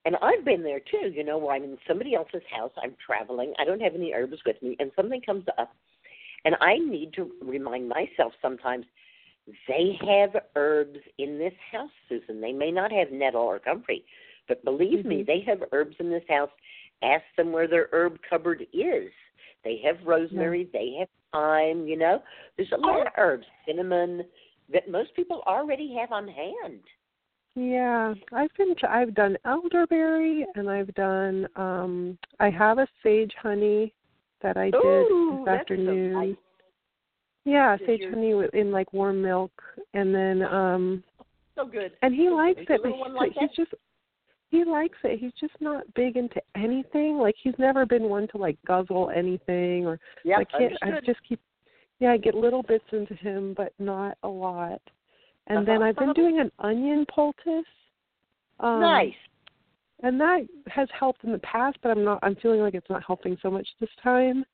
S5: And I've been there too, you know, where I'm in somebody else's house, I'm traveling, I don't have any herbs with me, and something comes up and I need to remind myself sometimes they have herbs in this house, Susun. They may not have nettle or comfrey, but believe me,
S8: Mhm.
S5: they have herbs in this house. Ask them where their herb cupboard is. They have rosemary, they have thyme, you know. There's a lot of herbs, cinnamon, that most people already have on hand.
S8: Yeah, I've been. I've done elderberry, and I've done. um I have a sage honey that I did
S5: Ooh,
S8: this
S5: that's so
S8: afternoon.
S5: nice.
S8: Yeah, sage
S5: your-
S8: honey in like warm milk, and then um
S5: So good.
S8: and he
S5: So
S8: likes
S5: good.
S8: It, but
S5: your little one
S8: he's,
S5: like
S8: he's
S5: that?
S8: just he likes it. He's just not big into anything. Like he's never been one to like guzzle anything or
S5: Yep,
S8: I can't. I just keep. Yeah, I get little bits into him, but not a lot. And then
S5: Uh-huh.
S8: I've been doing an onion poultice. Um,
S5: nice.
S8: And that has helped in the past, but I'm not. I'm feeling like it's not helping so much this time.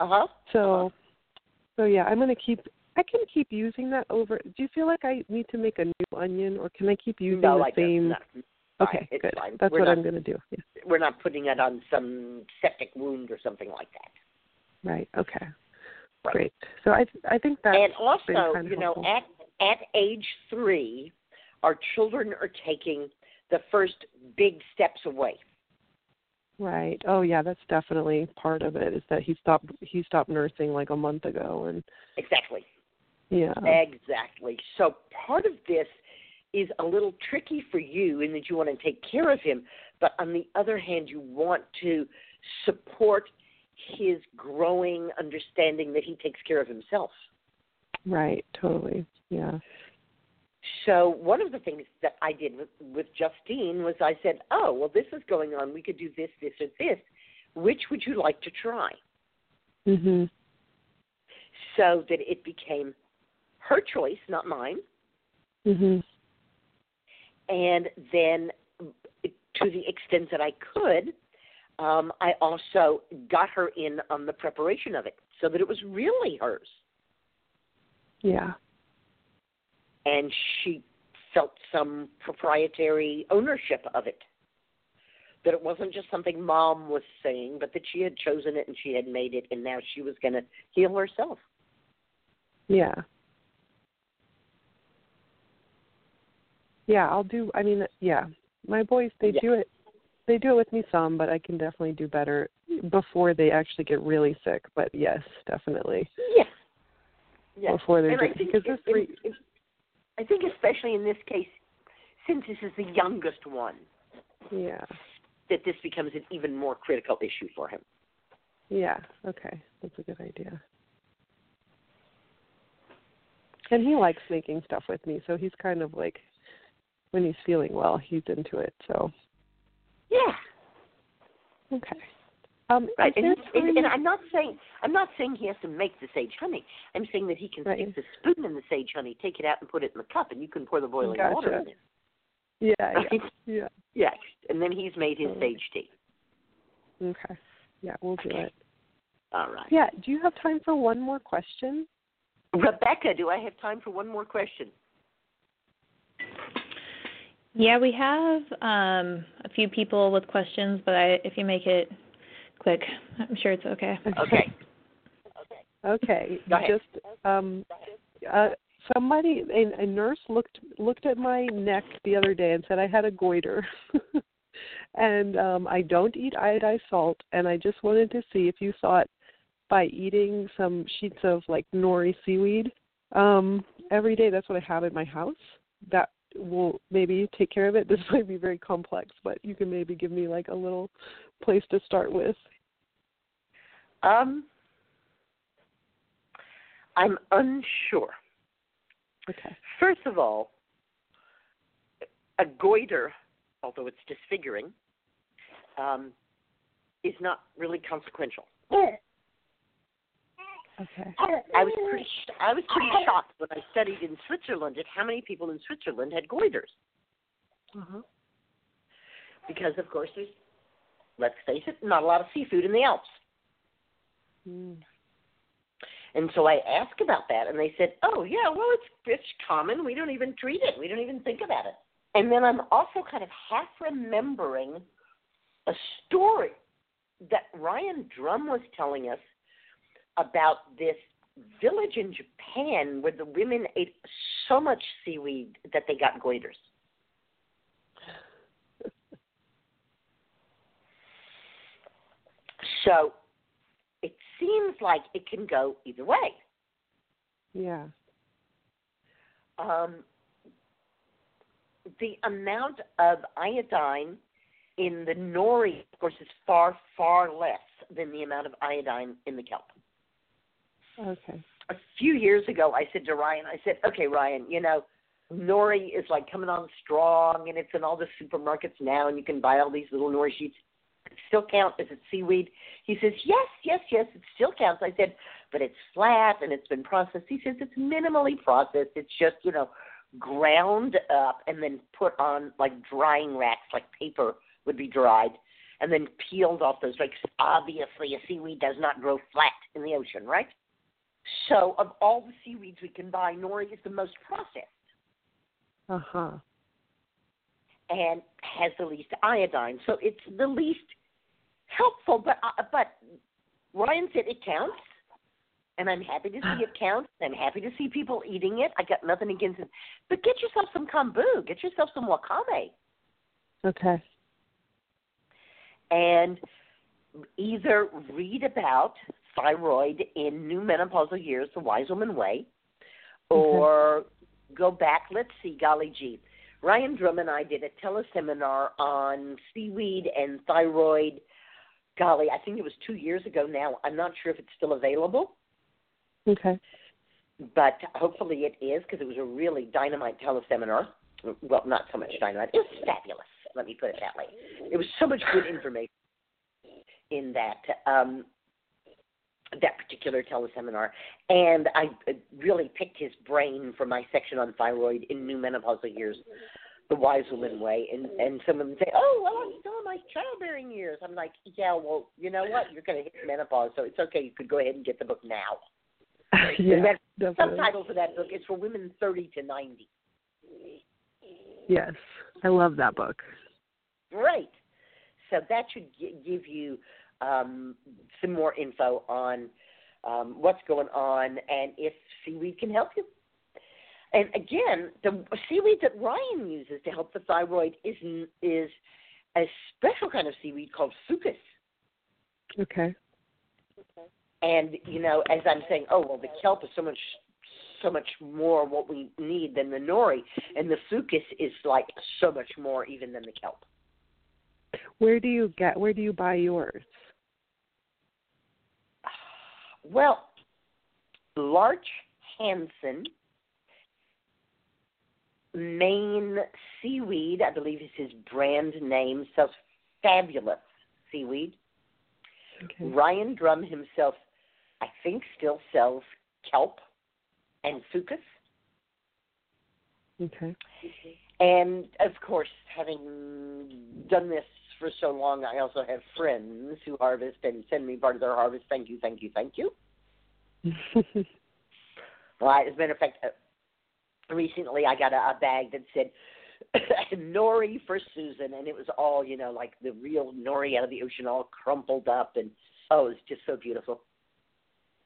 S5: Uh huh.
S8: So, so yeah, I'm gonna keep. I can keep using that over. Do you feel like I need to make a new onion, or can I keep using
S5: No,
S8: the
S5: I
S8: same?
S5: No.
S8: Okay,
S5: Fine. It's
S8: good.
S5: fine.
S8: That's
S5: We're
S8: what
S5: not,
S8: I'm gonna do. Yeah.
S5: We're not putting it on some septic wound or something like that.
S8: Right. Okay.
S5: Right.
S8: Great. So I I think that's
S5: and also,
S8: kind of
S5: you know,
S8: helpful.
S5: at at age three, our children are taking the first big steps away.
S8: Right. Oh yeah, that's definitely part of it. Is that he stopped he stopped nursing like a month ago, and
S5: Exactly.
S8: yeah.
S5: Exactly. So part of this is a little tricky for you in that you want to take care of him, but on the other hand, you want to support his growing understanding that he takes care of himself.
S8: Right. Totally. Yeah.
S5: So one of the things that I did with, with Justine was I said, "Oh, well, this is going on. We could do this, this, or this. Which would you like to try?"
S8: Mm-hmm.
S5: So that it became her choice, not mine.
S8: Mhm.
S5: And then, to the extent that I could, um, I also got her in on the preparation of it, so that it was really hers,
S8: Yeah.
S5: and she felt some proprietary ownership of it. That it wasn't just something mom was saying, but that she had chosen it and she had made it, and now she was going to heal herself.
S8: Yeah. Yeah, I'll do I mean, yeah. My boys they
S5: Yeah.
S8: do it they do it with me some, but I can definitely do better before they actually get really sick. But yes, definitely.
S5: Yeah. Yeah.
S8: Before they're
S5: and I
S8: just-
S5: think,
S8: because this re-
S5: in- I think especially in this case, since this is the youngest one,
S8: Yeah.
S5: that this becomes an even more critical issue for him.
S8: Yeah. Okay. That's a good idea. And he likes making stuff with me, so he's kind of like when he's feeling well, he's into it. So
S5: Yeah.
S8: okay. Um,
S5: Right. And, and, and I'm not saying I'm not saying he has to make the sage honey. I'm saying that he can
S8: Right.
S5: stick the spoon in the sage honey, take it out, and put it in the cup, and you can pour the boiling
S8: Gotcha.
S5: water in it.
S8: yeah, yeah, yeah.
S5: Yes. And then he's made his sage tea.
S8: Okay. Yeah, we'll do it.
S5: All right.
S8: Yeah. Do you have time for one more question?
S5: Rebecca, do I have time for one more question?
S4: Yeah, we have um, a few people with questions, but I, if you make it quick, I'm sure it's okay.
S5: Okay.
S8: Okay.
S5: Go ahead.
S8: Just um, uh, somebody, a, a nurse looked looked at my neck the other day and said I had a goiter. and um, I don't eat iodized salt, and I just wanted to see if you thought by eating some sheets of like nori seaweed um, every day. That's what I have in my house. That will maybe take care of it. This might be very complex, but you can maybe give me like a little place to start with.
S5: Um, I'm unsure.
S8: Okay.
S5: First of all, a goiter, although it's disfiguring, um, is not really consequential.
S8: Okay.
S5: I was pretty sh- I was pretty shocked when I studied in Switzerland at how many people in Switzerland had goiters
S8: Uh-huh.
S5: because of course there's let's face it not a lot of seafood in the Alps.
S8: Mm.
S5: And so I asked about that, and they said, "Oh yeah, well it's it's common. We don't even treat it. We don't even think about it." And then I'm also kind of half remembering a story that Ryan Drum was telling us about this village in Japan where the women ate so much seaweed that they got goiters. So it seems like it can go either way.
S8: Yeah.
S5: Um, the amount of iodine in the nori, of course, is far, far less than the amount of iodine in the kelp.
S8: Okay.
S5: a few years ago, I said to Ryan, I said, okay, Ryan, you know, nori is like coming on strong, and it's in all the supermarkets now, and you can buy all these little nori sheets. It still count as it seaweed? He says, yes, yes, yes, it still counts. I said, but it's flat and it's been processed. He says it's minimally processed. It's just you know ground up and then put on like drying racks, like paper would be dried, and then peeled off those racks. Obviously, a seaweed does not grow flat in the ocean, right? So, of all the seaweeds we can buy, nori is the most processed
S8: Uh huh.
S5: and has the least iodine. So it's the least helpful. But uh, but Ryan said it counts, and I'm happy to see it counts. I'm happy to see people eating it. I got nothing against it. But get yourself some kombu. Get yourself some wakame,
S8: Okay.
S5: and either read about thyroid in new menopausal years, the Wise Woman Way, or go back. Let's see, golly gee. Ryan Drum and I did a teleseminar on seaweed and thyroid. Golly, I think it was two years ago now. I'm not sure if it's still available,
S8: Okay.
S5: but hopefully it is because it was a really dynamite teleseminar. Well, not so much dynamite. It was fabulous. Let me put it that way. It was so much good information in that um, that particular teleseminar, and I uh, really picked his brain for my section on thyroid in new menopausal years, the wise woman way. And and some of them say, "Oh, well, I'm still in my childbearing years." I'm like, "Yeah, well, you know what? You're going to hit menopause, so it's okay. You could go ahead and get the book now."
S8: yeah.
S5: And that-
S8: Definitely.
S5: subtitle for that book is for women 30 to 90.
S8: Yes. I love that book.
S5: Great. So that should give you um, some more info on um, what's going on and if seaweed can help you. And again, the seaweed that Ryan uses to help the thyroid is is a special kind of seaweed called fucus.
S8: Okay.
S5: And you know, as I'm saying, oh well, the kelp is so much so much more what we need than the nori, and the fucus is like so much more even than the kelp.
S8: Where do you get? Where do you buy yours?
S5: Well, Larch Hanson, Maine Seaweed, I believe is his brand name, sells fabulous seaweed.
S8: Okay.
S5: Ryan Drum himself, I think, still sells kelp and fucus.
S8: Okay.
S5: And of course, having done this for so long, I also have friends who harvest and send me part of their harvest. Thank you, thank you, thank you. Right. As a matter of fact, uh, recently I got a, a bag that said nori for Susun, and it was all you know, like the real nori out of the ocean, all crumpled up, and oh, it was just so beautiful.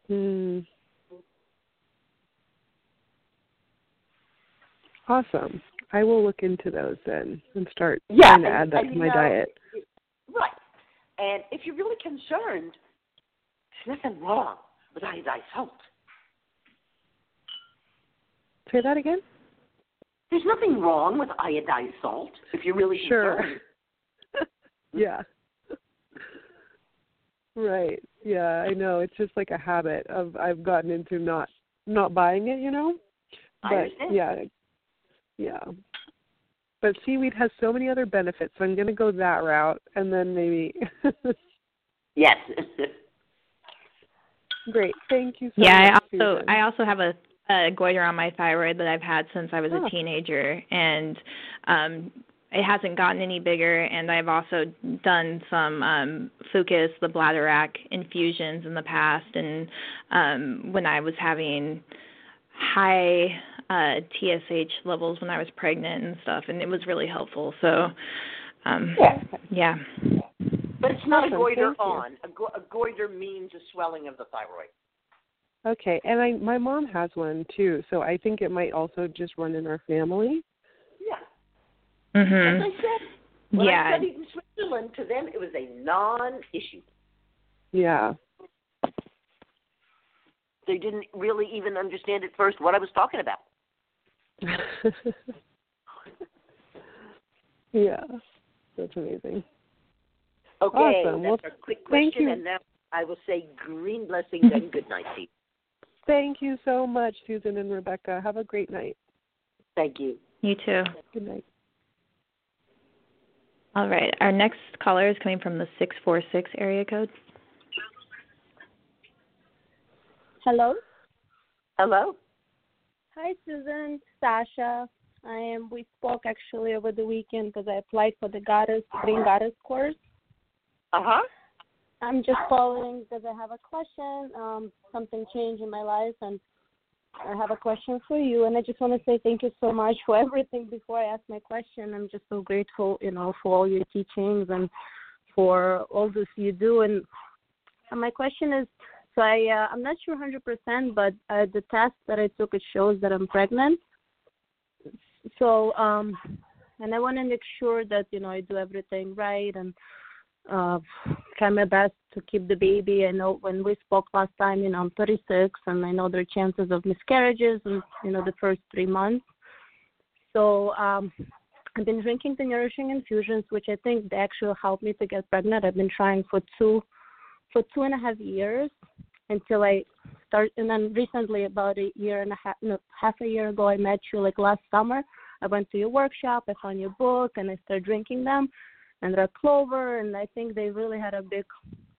S8: Hmm. Awesome. I will look into those then and start
S5: Yeah,
S8: trying to
S5: and-
S8: add that to my
S5: know,
S8: diet.
S5: Right. And if you're really concerned, there's nothing wrong with iodized salt.
S8: Say that again?
S5: There's nothing wrong with iodized salt if you're really
S8: Sure.
S5: concerned.
S8: yeah. Right. Yeah, I know. It's just like a habit of I've gotten into not not buying it, you know?
S5: I
S8: But
S5: understand.
S8: yeah. Yeah. But seaweed has so many other benefits, so I'm gonna go that route and then maybe
S5: Yes.
S8: Great. Thank you so
S4: yeah, I also
S8: Susun.
S4: I also have a, a goiter on my thyroid that I've had since I was
S8: Oh.
S4: a teenager, and um, it hasn't gotten any bigger. And I've also done some um, Fucus, the bladderwrack infusions in the past, and um, when I was having high uh, TSH levels when I was pregnant and stuff, and it was really helpful. So, um,
S5: Yeah.
S4: yeah.
S5: But it's not
S8: Awesome.
S5: a goiter
S8: Thank
S5: on. A, go- a goiter means a swelling of the thyroid.
S8: Okay, and I my mom has one too, so I think it might also just run in our family.
S5: Yeah. As
S4: Mhm.
S5: I said, when
S4: Yeah.
S5: I studied in Switzerland, to them it was a non-issue.
S8: Yeah.
S5: They didn't really even understand at first what I was talking about.
S8: yeah. That's amazing.
S5: Okay,
S8: Awesome.
S5: that's
S8: Well,
S5: our quick
S8: thank you.
S5: and now I will say green blessings and good night to you.
S8: Thank you so much, Susun and Rebecca. Have a great night.
S5: Thank you.
S4: You too.
S8: Good night.
S4: All right. Our next caller is coming from the 646 area code.
S9: Hello.
S5: Hello.
S9: Hi, Susun. Sasha. I am. We spoke actually over the weekend because I applied for the goddess green goddess course.
S5: Uh huh.
S9: I'm just calling because I have a question. Um, something changed in my life, and I have a question for you. And I just want to say thank you so much for everything. Before I ask my question, I'm just so grateful, you know, for all your teachings and for all this you do. And, and my question is, so I uh, I'm not sure 100%, but uh, the test that I took it shows that I'm pregnant. So um, and I want to make sure that you know I do everything right and uh, try my best to keep the baby. I know when we spoke last time, you know, I'm 36, and I know there are chances of miscarriages in you know the first three months. So um, I've been drinking the nourishing infusions, which I think they actually helped me to get pregnant. I've been trying for two for two and a half years until I start. And then recently, about a year and a half, no, half a year ago, I met you like last summer. I went to your workshop. I found your book, and I started drinking them and they're clover, and I think they really had a big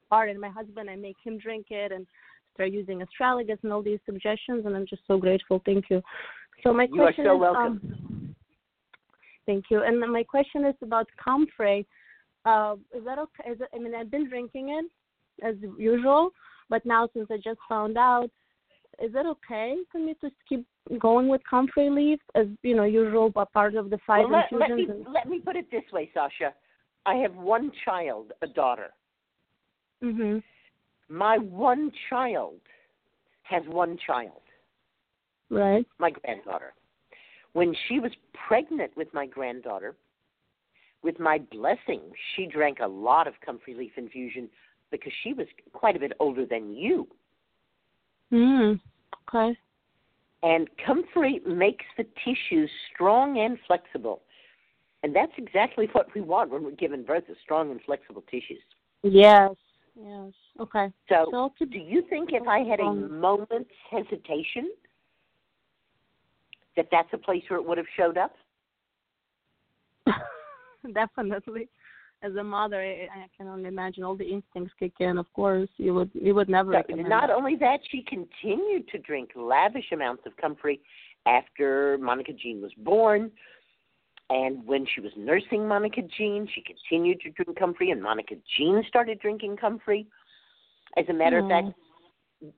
S9: part. And my husband, I make him drink it and start using astragalus and all these suggestions, and I'm just so grateful. Thank you. So my
S5: You
S9: question
S5: so
S9: is,
S5: welcome.
S9: Um, thank you. And my question is about comfrey. Uh, is that okay? Is it, I mean, I've been drinking it as usual, but now since I just found out, is it okay for me to keep going with comfrey leaf as you know usual but part of the five
S5: Well, let, let me
S9: infusions?
S5: let me put it this way, Sasha. I have one child, a daughter.
S9: and, mhm.
S5: My one child has one child,
S9: Right.
S5: my granddaughter. When she was pregnant with my granddaughter, with my blessing, she drank a lot of comfrey leaf infusion because she was quite a bit older than you.
S9: Mm. Okay.
S5: And comfrey makes the tissues strong and flexible. And that's exactly what we want when we're giving birth is strong and flexible tissues.
S9: Yes. Yes. Okay.
S5: So,
S9: So
S5: do you think if I had a
S9: Um,
S5: moment's hesitation, that that's a place where it would have showed up?
S9: definitely. As a mother, I, I can only imagine all the instincts kick in. Of course, you would you would never
S5: So, not
S9: that.
S5: only that, she continued to drink lavish amounts of comfrey after Monica Jean was born. And when she was nursing Monica Jean, she continued to drink comfrey, and Monica Jean started drinking comfrey. As a matter of
S9: Mm.
S5: fact,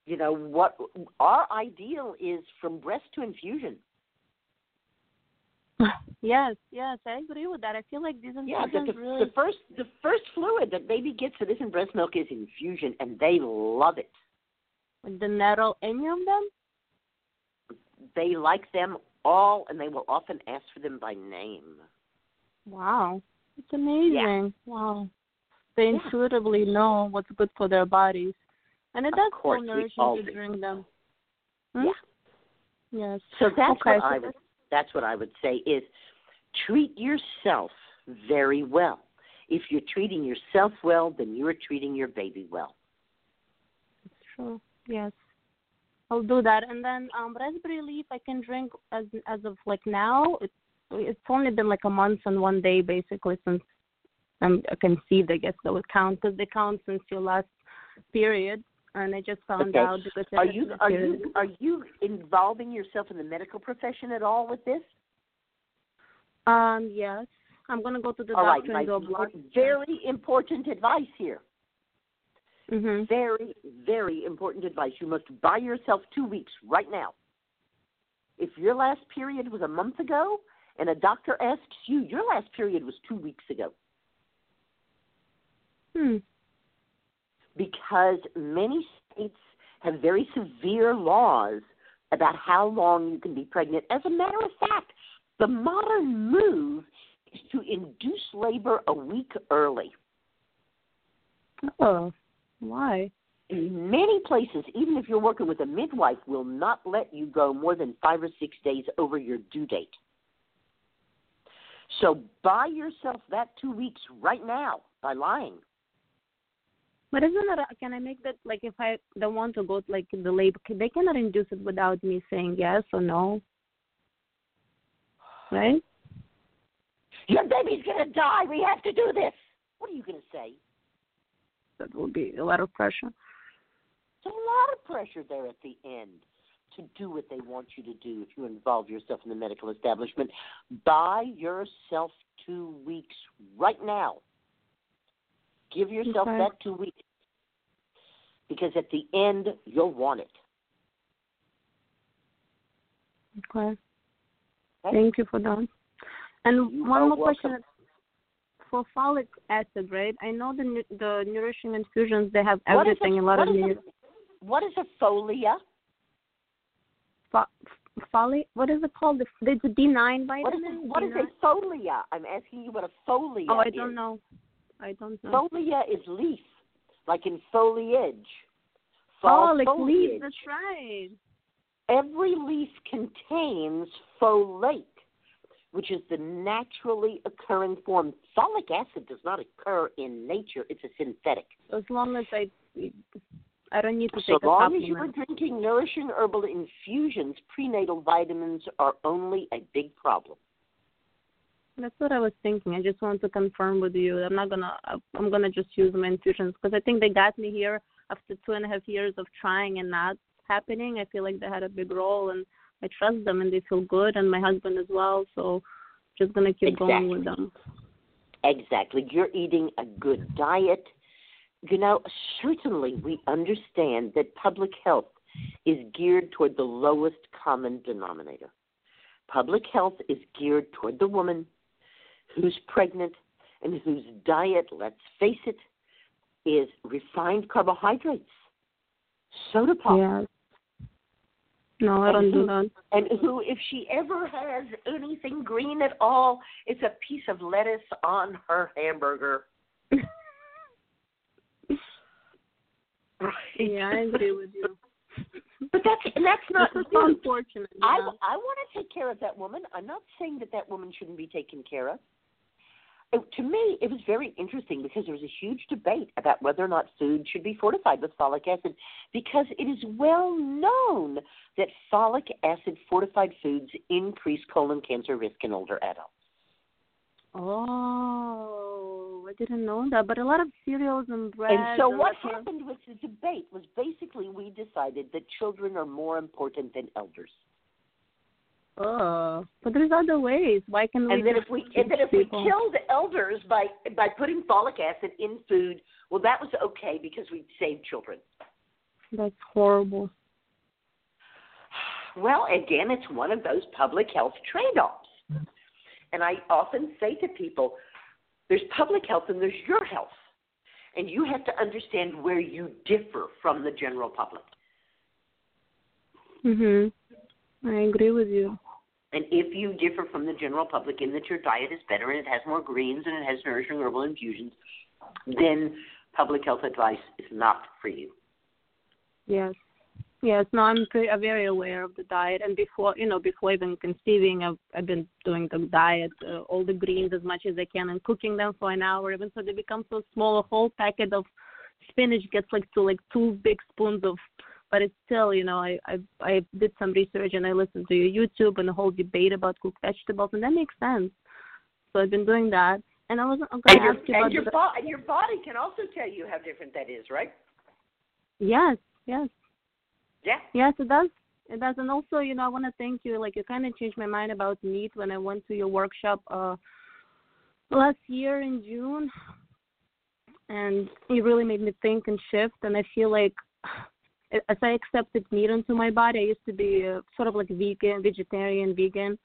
S5: you know what our ideal is from breast to infusion.
S9: Yes, yes, I agree with that. I feel like these
S5: Yeah,
S9: infusions
S5: the, the,
S9: really
S5: the first the first fluid that baby gets that isn't breast milk is infusion, and they love it.
S9: the nettle any of them.
S5: They like them all, and they will often ask for them by name.
S9: Wow, it's amazing. Wow, they
S5: Yeah.
S9: intuitively know what's good for their bodies, and it
S5: Of
S9: does
S5: course,
S9: feel nourishing to drink them. Hmm?
S5: Yeah.
S9: Yes.
S5: So that's
S9: Okay,
S5: what I
S9: so
S5: would that's what I would say is treat yourself very well. If you're treating yourself well, then you're treating your baby well.
S9: That's true. Yes. I'll do that. And then um raspberry leaf I can drink as as of like now. It's it's only been like a month and one day basically since I'm conceived. I guess that would count because they count since your last period. And I just found
S5: Okay.
S9: out because
S5: Are you are you are you involving yourself in the medical profession at all with this?
S9: Um yes. I'm gonna go to the
S5: all right,
S9: doctor
S5: my
S9: and do blood.
S5: very important advice here.
S9: Mhm.
S5: Very, very important advice. You must buy yourself two weeks right now. If your last period was a month ago and a doctor asks you, your last period was two weeks ago.
S9: Hmm.
S5: Because many states have very severe laws about how long you can be pregnant. As a matter of fact, the modern move is to induce labor a week early.
S9: Oh. Why?
S5: in many places, even if you're working with a midwife, will not let you go more than five or six days over your due date. So buy yourself that two weeks right now by lying.
S9: But isn't it? Can I make that like if I don't want to go like the labor, they cannot induce it without me saying yes or no, right?
S5: Your baby's gonna die. We have to do this. What are you gonna say?
S9: That will be a lot of pressure.
S5: There's a lot of pressure there at the end to do what they want you to do if you involve yourself in the medical establishment. Buy yourself two weeks right now. Give yourself
S9: Okay.
S5: that two weeks. Because at the end, you'll want it.
S9: Okay.
S5: Okay?
S9: Thank you for that. And
S5: You
S9: one more question for folic acid, right? I know the the nourishing infusions they have everything,
S5: a,
S9: a lot
S5: what
S9: of
S5: is a, what is a folia?
S9: fo-. What is it called? The, the D9
S5: What is,
S9: vitamin.
S5: a, what is
S9: D9?
S5: a folia? I'm asking you what a folia
S9: Oh, I
S5: is.
S9: don't know. I don't know.
S5: Folia is leaf, like in foliage.
S9: oh, like
S5: foliage.
S9: leaves. That's right.
S5: Every leaf contains folate, which is the naturally occurring form. Folic acid does not occur in nature; it's a synthetic.
S9: As long as I, I don't need to
S5: So
S9: take a
S5: long as you are drinking nourishing herbal infusions, prenatal vitamins are only a big problem.
S9: That's what I was thinking. I just want to confirm with you. I'm not gonna. I'm gonna just use my infusions because I think they got me here after two and a half years of trying and not happening. I feel like they had a big role, and I trust them, and they feel good, and my husband as well. So, just gonna keep going with them.
S5: Exactly. You're eating a good diet. You know, certainly we understand that public health is geared toward the lowest common denominator. Public health is geared toward the woman who's pregnant and whose diet, let's face it, is refined carbohydrates, soda pop.
S9: Yeah. No, I don't do that.
S5: And who, if she ever has anything green at all, it's a piece of lettuce on her hamburger. Right.
S9: Yeah, I agree with you.
S5: But that's and that's not
S9: This unfortunate.
S5: I. I want to take care of that woman. I'm not saying that that woman shouldn't be taken care of. To me, it was very interesting because there was a huge debate about whether or not food should be fortified with folic acid because it is well known that folic acid fortified foods increase colon cancer risk in older adults.
S9: Oh, I didn't know that. But a lot of cereals and bread.
S5: and so what happened with the debate was basically we decided that children are more important than elders.
S9: Oh, but there's other ways. Why can we?
S5: and then if we and then if we killed elders by by putting folic acid in food, well, that was okay because we saved children.
S9: That's horrible.
S5: Well, again, it's one of those public health trade-offs, and I often say to people, "There's public health and there's your health, and you have to understand where you differ from the general public."
S9: Mhm. I agree with you.
S5: And if you differ from the general public in that your diet is better and it has more greens and it has nourishing herbal infusions, then public health advice is not for you.
S9: Yes. Yes. No, I'm pre- I'm very aware of the diet, and before you know, before even conceiving, I've I've been doing the diet, uh, all the greens as much as I can, and cooking them for an hour, even so they become so small. A whole packet of spinach gets like to like two big spoons of but it's still, you know, I I I did some research and I listened to your YouTube and the whole debate about cooked vegetables, and that makes sense. So I've been doing that, and I was going to
S5: your,
S9: ask you
S5: and your,
S9: the,
S5: bo- and your body can also tell you how different that is, right?
S9: yes, yes,
S5: Yeah.
S9: yes, it does. It does, and also, you know, I want to thank you. Like, you kind of changed my mind about meat when I went to your workshop uh last year in June, and it really made me think and shift. And I feel like as I accepted meat into my body, I used to be uh, sort of like vegan, vegetarian, vegan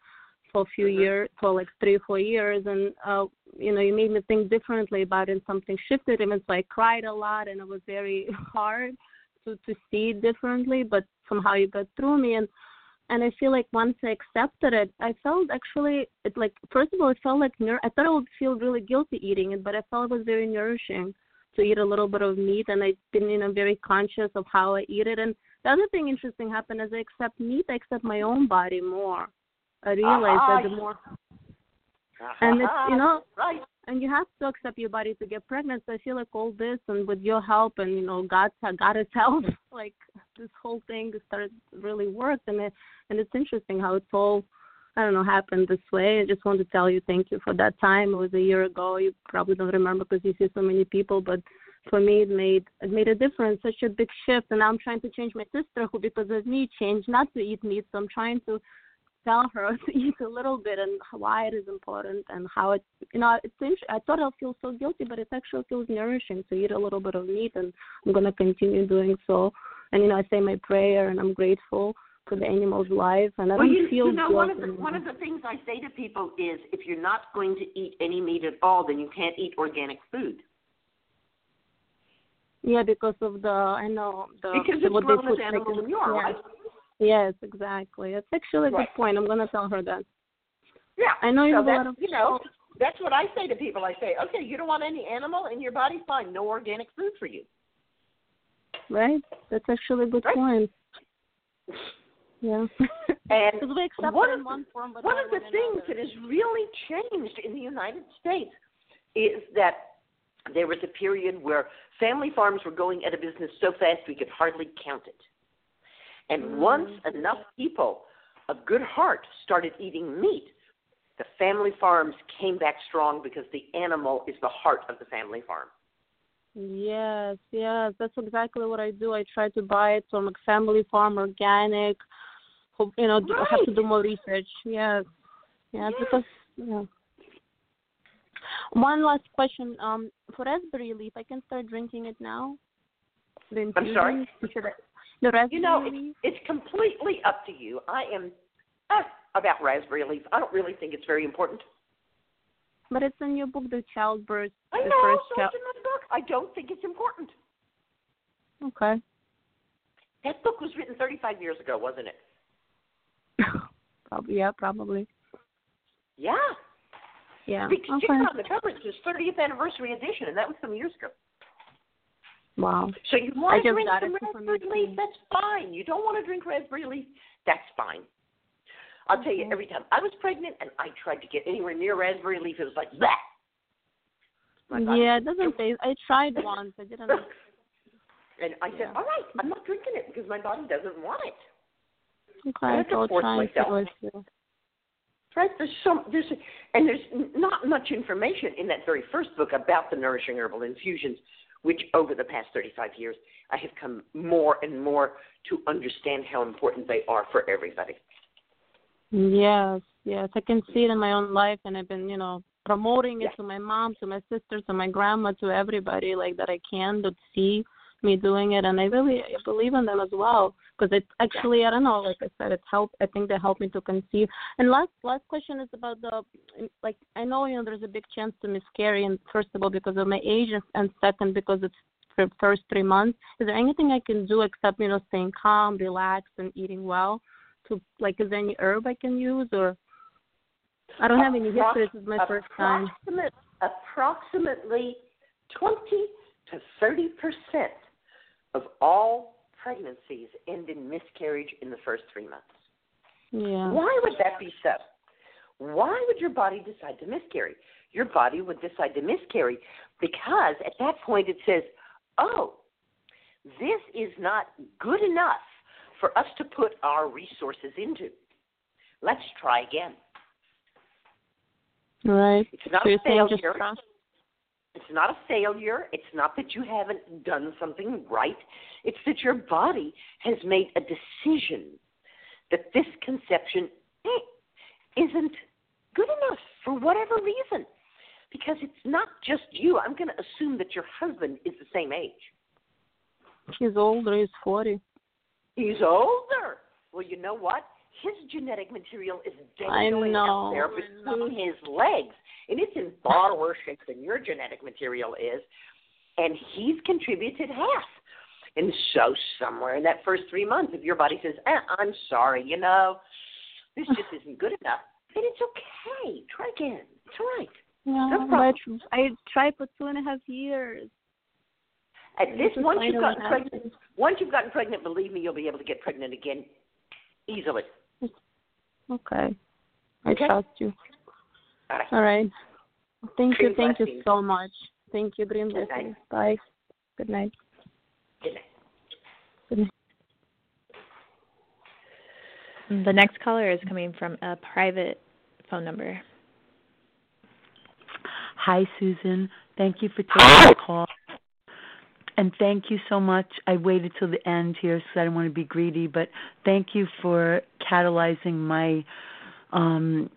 S9: for a few
S5: Mhm.
S9: years, for like three or four years, and uh, you know, you made me think differently about it. And something shifted, and so I cried a lot, and it was very hard to to see it differently. But somehow you got through me, and and I feel like once I accepted it, I felt actually it like first of all, it felt like I thought I would feel really guilty eating it, but I felt it was very nourishing to eat a little bit of meat, and I've been you know very conscious of how I eat it. And the other thing interesting happened is I accept meat, I accept my own body more. I realized that the uh-huh. more uh-huh. and it's you know
S5: right.
S9: and you have to accept your body to get pregnant. So I feel like all this and with your help and you know God's God's help, like this whole thing started really worked, and it and it's interesting how it's all I don't know happened this way. I just want to tell you thank you for that time. It was a year ago. You probably don't remember because you see so many people, but for me it made it made a difference, such a big shift. And I'm trying to change my sister who because of me changed not to eat meat. So I'm trying to tell her to eat a little bit and why it is important and how it you know it's int- I thought I'll feel so guilty but it actually feels nourishing to eat a little bit of meat and I'm gonna continue doing so and you know I say my prayer and I'm grateful for the animal's life and I
S5: well,
S9: don't
S5: you,
S9: feel
S5: you know, one of the one of the things I say to people is, if you're not going to eat any meat at all, then you can't eat organic food
S9: yeah because of the I know the
S5: because it's
S9: what they
S5: grown
S9: put
S5: as animal
S9: like,
S5: manure,
S9: yeah.
S5: right?
S9: Yes, exactly. It's actually a
S5: Right.
S9: good point. I'm gonna tell her that.
S5: Yeah.
S9: I know you
S5: so
S9: have a lot of
S5: you know, that's what I say to people. I say, okay, you don't want any animal in your body, fine, no organic food for you.
S9: right? That's actually a good
S5: Right.
S9: point. Yeah.
S5: And
S9: we accept
S5: one of the-
S9: one form,
S5: One of the
S9: in
S5: things
S9: another.
S5: that has really changed in the United States is that there was a period where family farms were going out of business so fast we could hardly count it. And
S9: Mm.
S5: once enough people of good heart started eating meat, the family farms came back strong because the animal is the heart of the family farm.
S9: Yes, yes, that's exactly what I do. I try to buy it from a family farm, organic. You know, do- have to do more research. Yes, yes,
S5: Yes.
S9: because yeah. One last question. Um, for raspberry leaf, I can start drinking it now. The
S5: I'm sorry?
S9: Should I, the raspberry
S5: You know,
S9: leaf.
S5: it's, it's completely up to you. I am uh, about raspberry leaf. I don't really think it's very important.
S9: But it's in your book, the childbirth.
S5: I know,
S9: first
S5: so it's in the book. I don't think it's important.
S9: Okay.
S5: That book was written 35 years ago, wasn't it?
S9: Probably, yeah, probably.
S5: Yeah.
S9: Yeah.
S5: Big
S9: Okay.
S5: sticker on the cover. It's his 30th anniversary edition, and that was some years ago.
S9: Wow.
S5: So you want to drink some raspberry leaf? That's fine. You don't want to drink raspberry leaf? That's fine. I'll tell you, every time I was pregnant and I tried to get anywhere near raspberry leaf, it was like that.
S9: Yeah, it doesn't taste. I tried once. I didn't.
S5: And I said,
S9: Yeah.
S5: all right, I'm not drinking it because my body doesn't want it.
S9: Okay,
S5: I have to force
S9: try and see
S5: myself.
S9: how
S5: Right? There's some there's and there's not much information in that very first book about the nourishing herbal infusions, which over the past 35 years I have come more and more to understand how important they are for everybody.
S9: Yes, yes, I can see it in my own life, and I've been, you know, promoting it
S5: Yeah.
S9: to my mom, to my sister, to my grandma, to everybody like that I can that see me doing it, and I really believe in them as well because it actually I don't know, like I said, it helped. I think they helped me to conceive. And last last question is about the mm, like I know you know there's a big chance to miscarry, and first of all because of my age, and, second because it's for first three months. Is there anything I can do except you know staying calm, relaxed, and eating well? To like, is there any herb I can use or? I don't have any history. This is my first time.
S5: Approximate, approximately 20 to 30 percent of all pregnancies end in miscarriage in the first three months.
S9: Yeah.
S5: Why would that be so? Why would your body decide to miscarry? Your body would decide to miscarry because at that point it says, oh, this is not good enough for us to put our resources into. Let's try again.
S9: Right.
S5: It's not
S9: so
S5: a
S9: just
S5: failure.
S9: trust?
S5: It's not a failure. It's not that you haven't done something right. It's that your body has made a decision that this conception eh, isn't good enough for whatever reason. Because it's not just you. I'm going to assume that your husband is the same age.
S9: He's older. He's forty.
S5: He's older. Well, you know what? His genetic material is
S9: I
S5: dangling
S9: know,
S5: out there between his legs, and it's in far worse shape than your genetic material is. And he's contributed half. And so, somewhere in that first three months, if your body says, eh, "I'm sorry, you know, this just isn't good enough," then it's okay. Try again. It's all right. No
S9: but. I tried for two and a half years.
S5: At this, once you've gotten pregnant, once you've gotten pregnant, believe me, you'll be able to get pregnant again easily.
S9: Okay. I
S5: Okay.
S9: trust you.
S5: All right.
S9: All right. Thank
S5: Green
S9: you, thank you so much. Thank you, Green
S5: Good
S9: blessings. Bye. Good night.
S5: Good night.
S9: Good night.
S4: The next caller is coming from a private phone number.
S10: Hi, Susun. Thank you for taking the call. And thank you so much. I waited till the end here because I don't want to be greedy, but thank you for catalyzing my um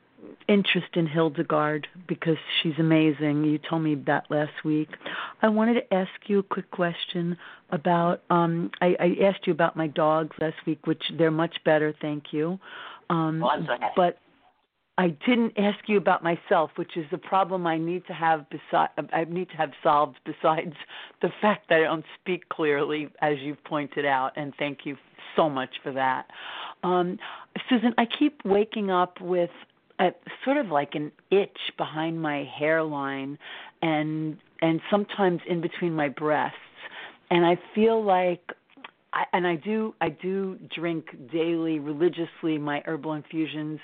S10: interest in Hildegard because she's amazing. You told me that last week. I wanted to ask you a quick question about um I, I asked you about my dogs last week, which they're much better, thank you. Um
S7: Well, I'm so happy.
S10: but I didn't ask you about myself, which is the problem I need to have beside I need to have solved besides the fact that I don't speak clearly as you've pointed out and thank you so much for that. Um Susun, I keep waking up with a sort of like an itch behind my hairline and and sometimes in between my breasts and I feel like I, and I do I do drink daily religiously my herbal infusions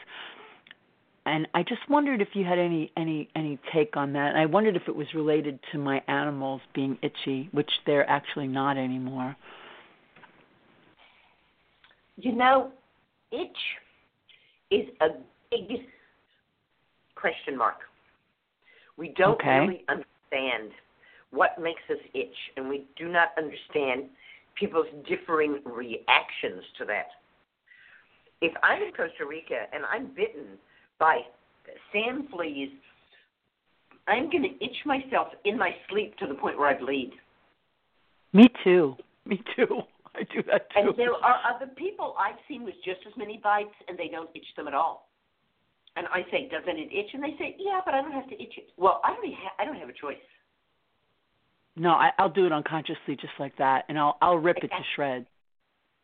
S10: and I just wondered if you had any any any take on that. And I wondered if it was related to my animals being itchy, which they're actually not anymore.
S5: You know, itch is a big question mark. We don't
S10: Okay.
S5: really understand what makes us itch, and we do not understand people's differing reactions to that. If I'm in Costa Rica and I'm bitten by sand fleas, I'm going to itch myself in my sleep to the point where I bleed.
S10: Me too. Me too. I do that too.
S5: And there are other people I've seen with just as many bites, and they don't itch them at all. And I say, doesn't it itch? And they say, yeah, but I don't have to itch it. Well, I don't. Ha- I don't have a choice.
S10: No, I, I'll do it unconsciously, just like that, and I'll I'll rip it to shreds.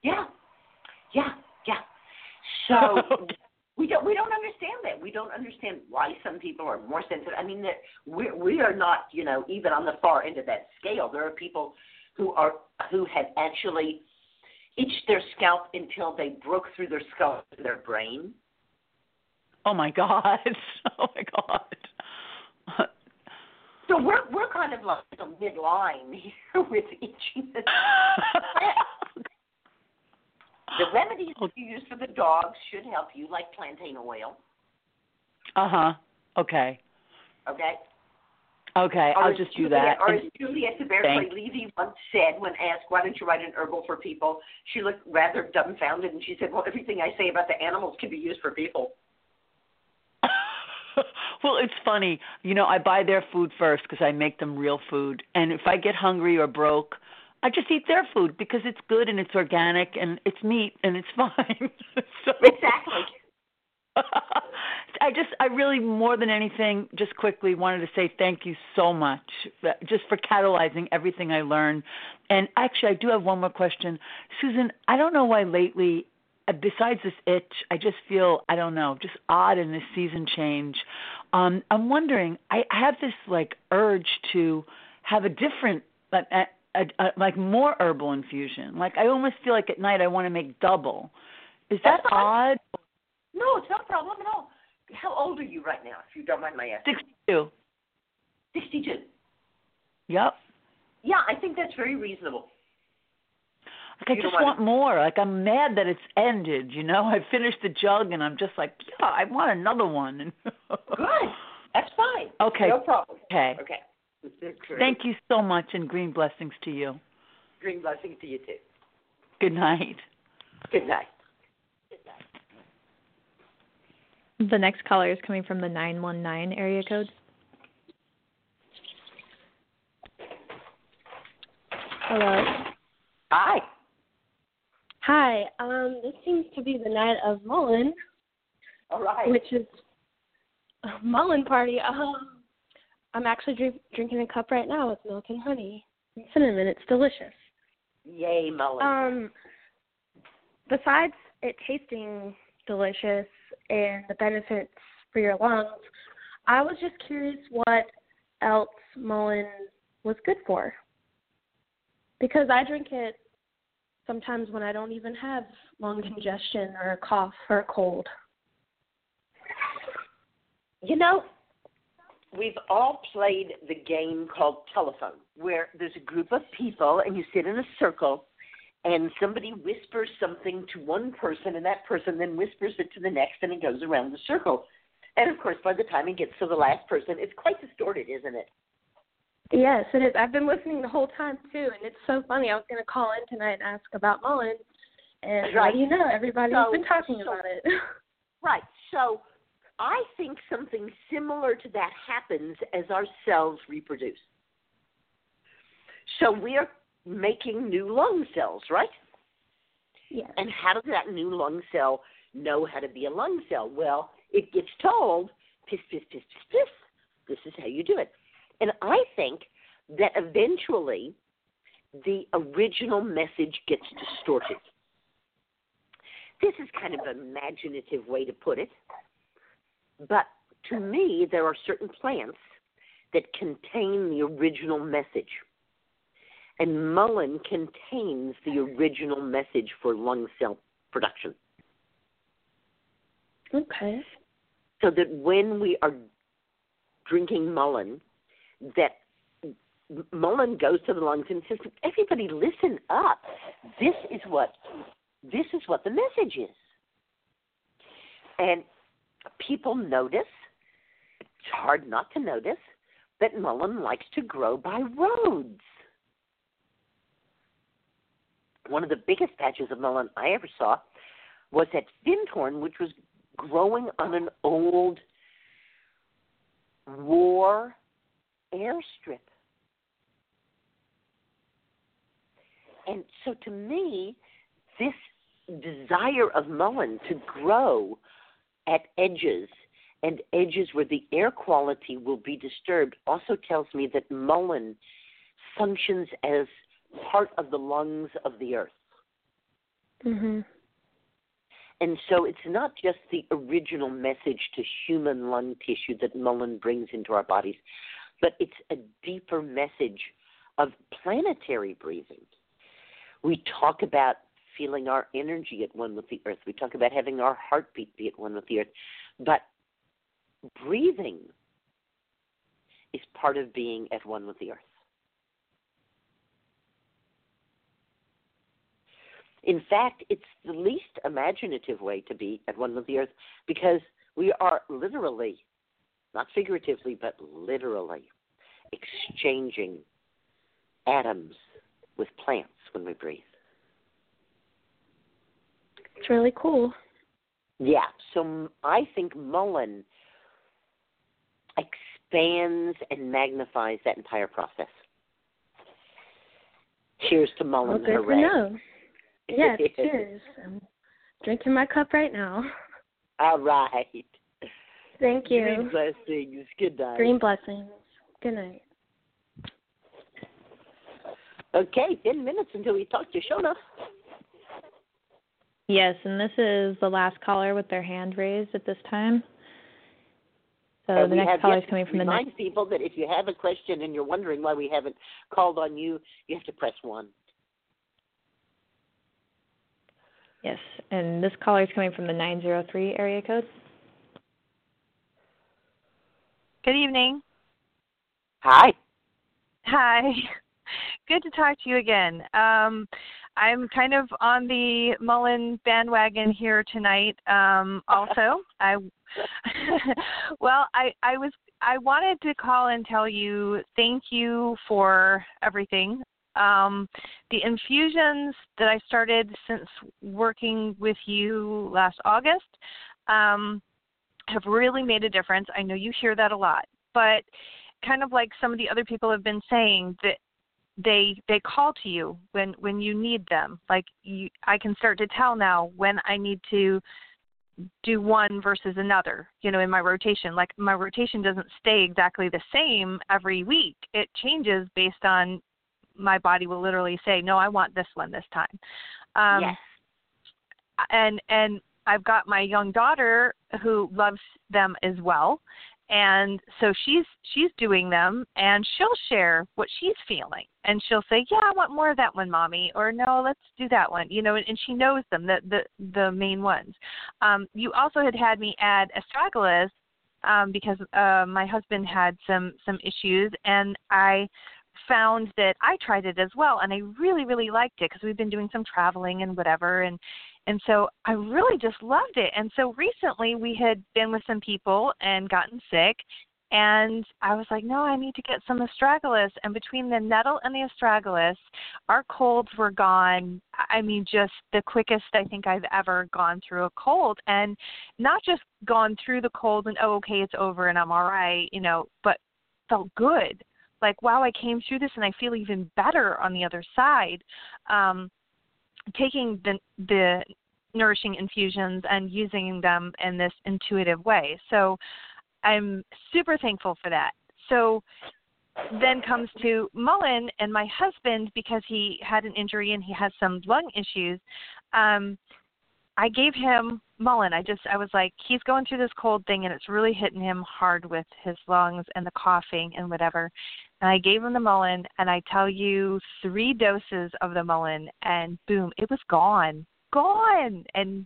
S5: Yeah, yeah, yeah. So we don't we don't understand that. We don't understand why some people are more sensitive. I mean, that we we are not you know even on the far end of that scale. There are people who are who have actually itched their scalp until they broke through their skull to their brain.
S10: Oh my god! Oh my god!
S5: So we're we're kind of like a midline here with itchiness. the remedies
S10: Oh.
S5: you use for the dogs should help you, like plantain oil.
S10: Uh huh. Okay.
S5: Okay.
S10: Okay.
S5: Or
S10: I'll just do that.
S5: Or as Juliette de
S10: Baïracli
S5: Levy once said when asked, "Why don't you write an herbal for people?" She looked rather dumbfounded, and she said, "Well, everything I say about the animals can be used for people."
S10: well, it's funny. You know, I buy their food first because I make them real food, and if I get hungry or broke, I just eat their food because it's good and it's organic and it's meat and it's fine. so,
S5: Exactly.
S10: I just, I really, more than anything, just quickly wanted to say thank you so much, uh, just for catalyzing everything I learned. And actually, I do have one more question, Susun. I don't know why lately, uh, besides this itch, I just feel, I don't know, just odd in this season change. Um, I'm wondering, I have this like urge to have a different, uh, uh, uh, like more herbal infusion. Like I almost feel like at night I want to make double. Is that
S5: That's
S10: odd?
S5: No, it's not a problem at all. How old are you right now, if you don't mind my asking?
S10: Sixty-two.
S5: Sixty-two.
S10: Yep.
S5: Yeah, I think that's very reasonable.
S10: Like I
S5: You
S10: just
S5: want
S10: want more. Like I'm mad that it's ended. You know, I finished the jug and I'm just like, yeah, I want another one.
S5: Good. That's fine.
S10: Okay.
S5: No problem.
S10: Okay.
S5: Okay.
S10: Thank you so much, and green blessings to you.
S5: Green blessings to you too.
S10: Good night.
S5: Good night.
S4: The next caller is coming from the 919 area code.
S9: Hello.
S5: Hi.
S9: Hi. Um, this seems to be the night of mullein,
S5: All right.
S9: which is mullein party. Um, I'm actually drink, drinking a cup right now with milk and honey and cinnamon. It's delicious.
S5: Yay, mullein.
S9: Um, besides it tasting delicious and the benefits for your lungs, I was just curious what else mullein was good for. Because I drink it sometimes when I don't even have lung congestion or a cough or a cold.
S5: you know, we've all played the game called telephone, where there's a group of people and you sit in a circle and somebody whispers something to one person and that person then whispers it to the next and it goes around the circle. And of course, by the time it gets to the last person, it's quite distorted, isn't it?
S6: Yes, it is. I've been listening the whole time too, and it's so funny. I was going to call in tonight and ask about mullein, and
S5: Right.
S6: you know? Everybody's
S5: So-
S6: been talking
S5: so-
S6: about it.
S5: Right. So I think something similar to that happens as our cells reproduce. So we are making new lung cells, right?
S6: yes.
S5: And how does that new lung cell know how to be a lung cell? Well, it gets told, piss, piss, piss, piss, piss. This is how you do it. And I think that eventually the original message gets distorted. This is kind of an imaginative way to put it. But to me, there are certain plants that contain the original message. And mullein contains the original message for lung cell production.
S6: Okay.
S5: So that when we are drinking mullein, that mullein goes to the lungs and says, "Everybody, listen up. This is what this is what the message is." And people notice. It's hard not to notice that mullein likes to grow by roads. One of the biggest patches of mullein I ever saw was at Findhorn, which was growing on an old war airstrip. And so to me, this desire of mullein to grow at edges and edges where the air quality will be disturbed also tells me that mullein functions as part of the lungs of the earth.
S6: Mhm.
S5: And so it's not just the original message to human lung tissue that mullein brings into our bodies, but it's a deeper message of planetary breathing. We talk about feeling our energy at one with the earth. We talk about having our heartbeat be at one with the earth. But breathing is part of being at one with the earth. In fact, it's the least imaginative way to be at one with the earth because we are literally, not figuratively, but literally, exchanging atoms with plants when we breathe.
S6: It's really cool.
S5: Yeah, so I think mullein expands and magnifies that entire process. Cheers to mullein.
S6: Well, good to
S5: hooray.
S6: know. Yes, cheers. I'm drinking my cup right now.
S5: All right.
S6: Thank you.
S5: Green blessings. Good night.
S6: Green blessings. Good night.
S5: Okay, 10 minutes until we talk to Shonagh.
S4: Yes, and this is the last caller with their hand raised at this time. So
S5: And
S4: the next caller is coming from the
S5: remind
S4: next.
S5: people that if you have a question and you're wondering why we haven't called on you, you have to press 1.
S4: Yes, and this caller is coming from the 903 area code.
S11: Good evening.
S5: Hi.
S11: Hi. Good to talk to you again. Um, I'm kind of on the mullein bandwagon here tonight. Um, also, I well, I I was I wanted to call and tell you thank you for everything. Um, the infusions that I started since working with you last August um, have really made a difference. I know you hear that a lot, but kind of like some of the other people have been saying that they they call to you when when you need them like you i can start to tell now when i need to do one versus another you know in my rotation like my rotation doesn't stay exactly the same every week it changes based on my body will literally say no i want this one this time um
S5: yes.
S11: and and I've got my young daughter who loves them as well. And so she's she's doing them and she'll share what she's feeling. And she'll say, "Yeah, I want more of that one, mommy," or "No, let's do that one." You know, and, and she knows them, the the the main ones. Um you also had had me add astragalus um, because uh, my husband had some some issues, and I found that I tried it as well, and I really really liked it because we've been doing some traveling and whatever, and and so I really just loved it. And so recently we had been with some people and gotten sick, and I was like, no, I need to get some astragalus. And between the nettle and the astragalus, our colds were gone. I mean, just the quickest I think I've ever gone through a cold. And not just gone through the cold and, oh, okay, it's over and I'm all right, you know, but felt good. Like, wow, I came through this and I feel even better on the other side. Um, taking the, the nourishing infusions and using them in this intuitive way. So, I'm super thankful for that. So then comes to mullein and my husband because he had an injury and he has some lung issues. Um, I gave him mullein. I just I was like, he's going through this cold thing and it's really hitting him hard with his lungs and the coughing and whatever. And I gave him the mullein and I tell you three doses of the mullein and boom, it was gone. Gone. And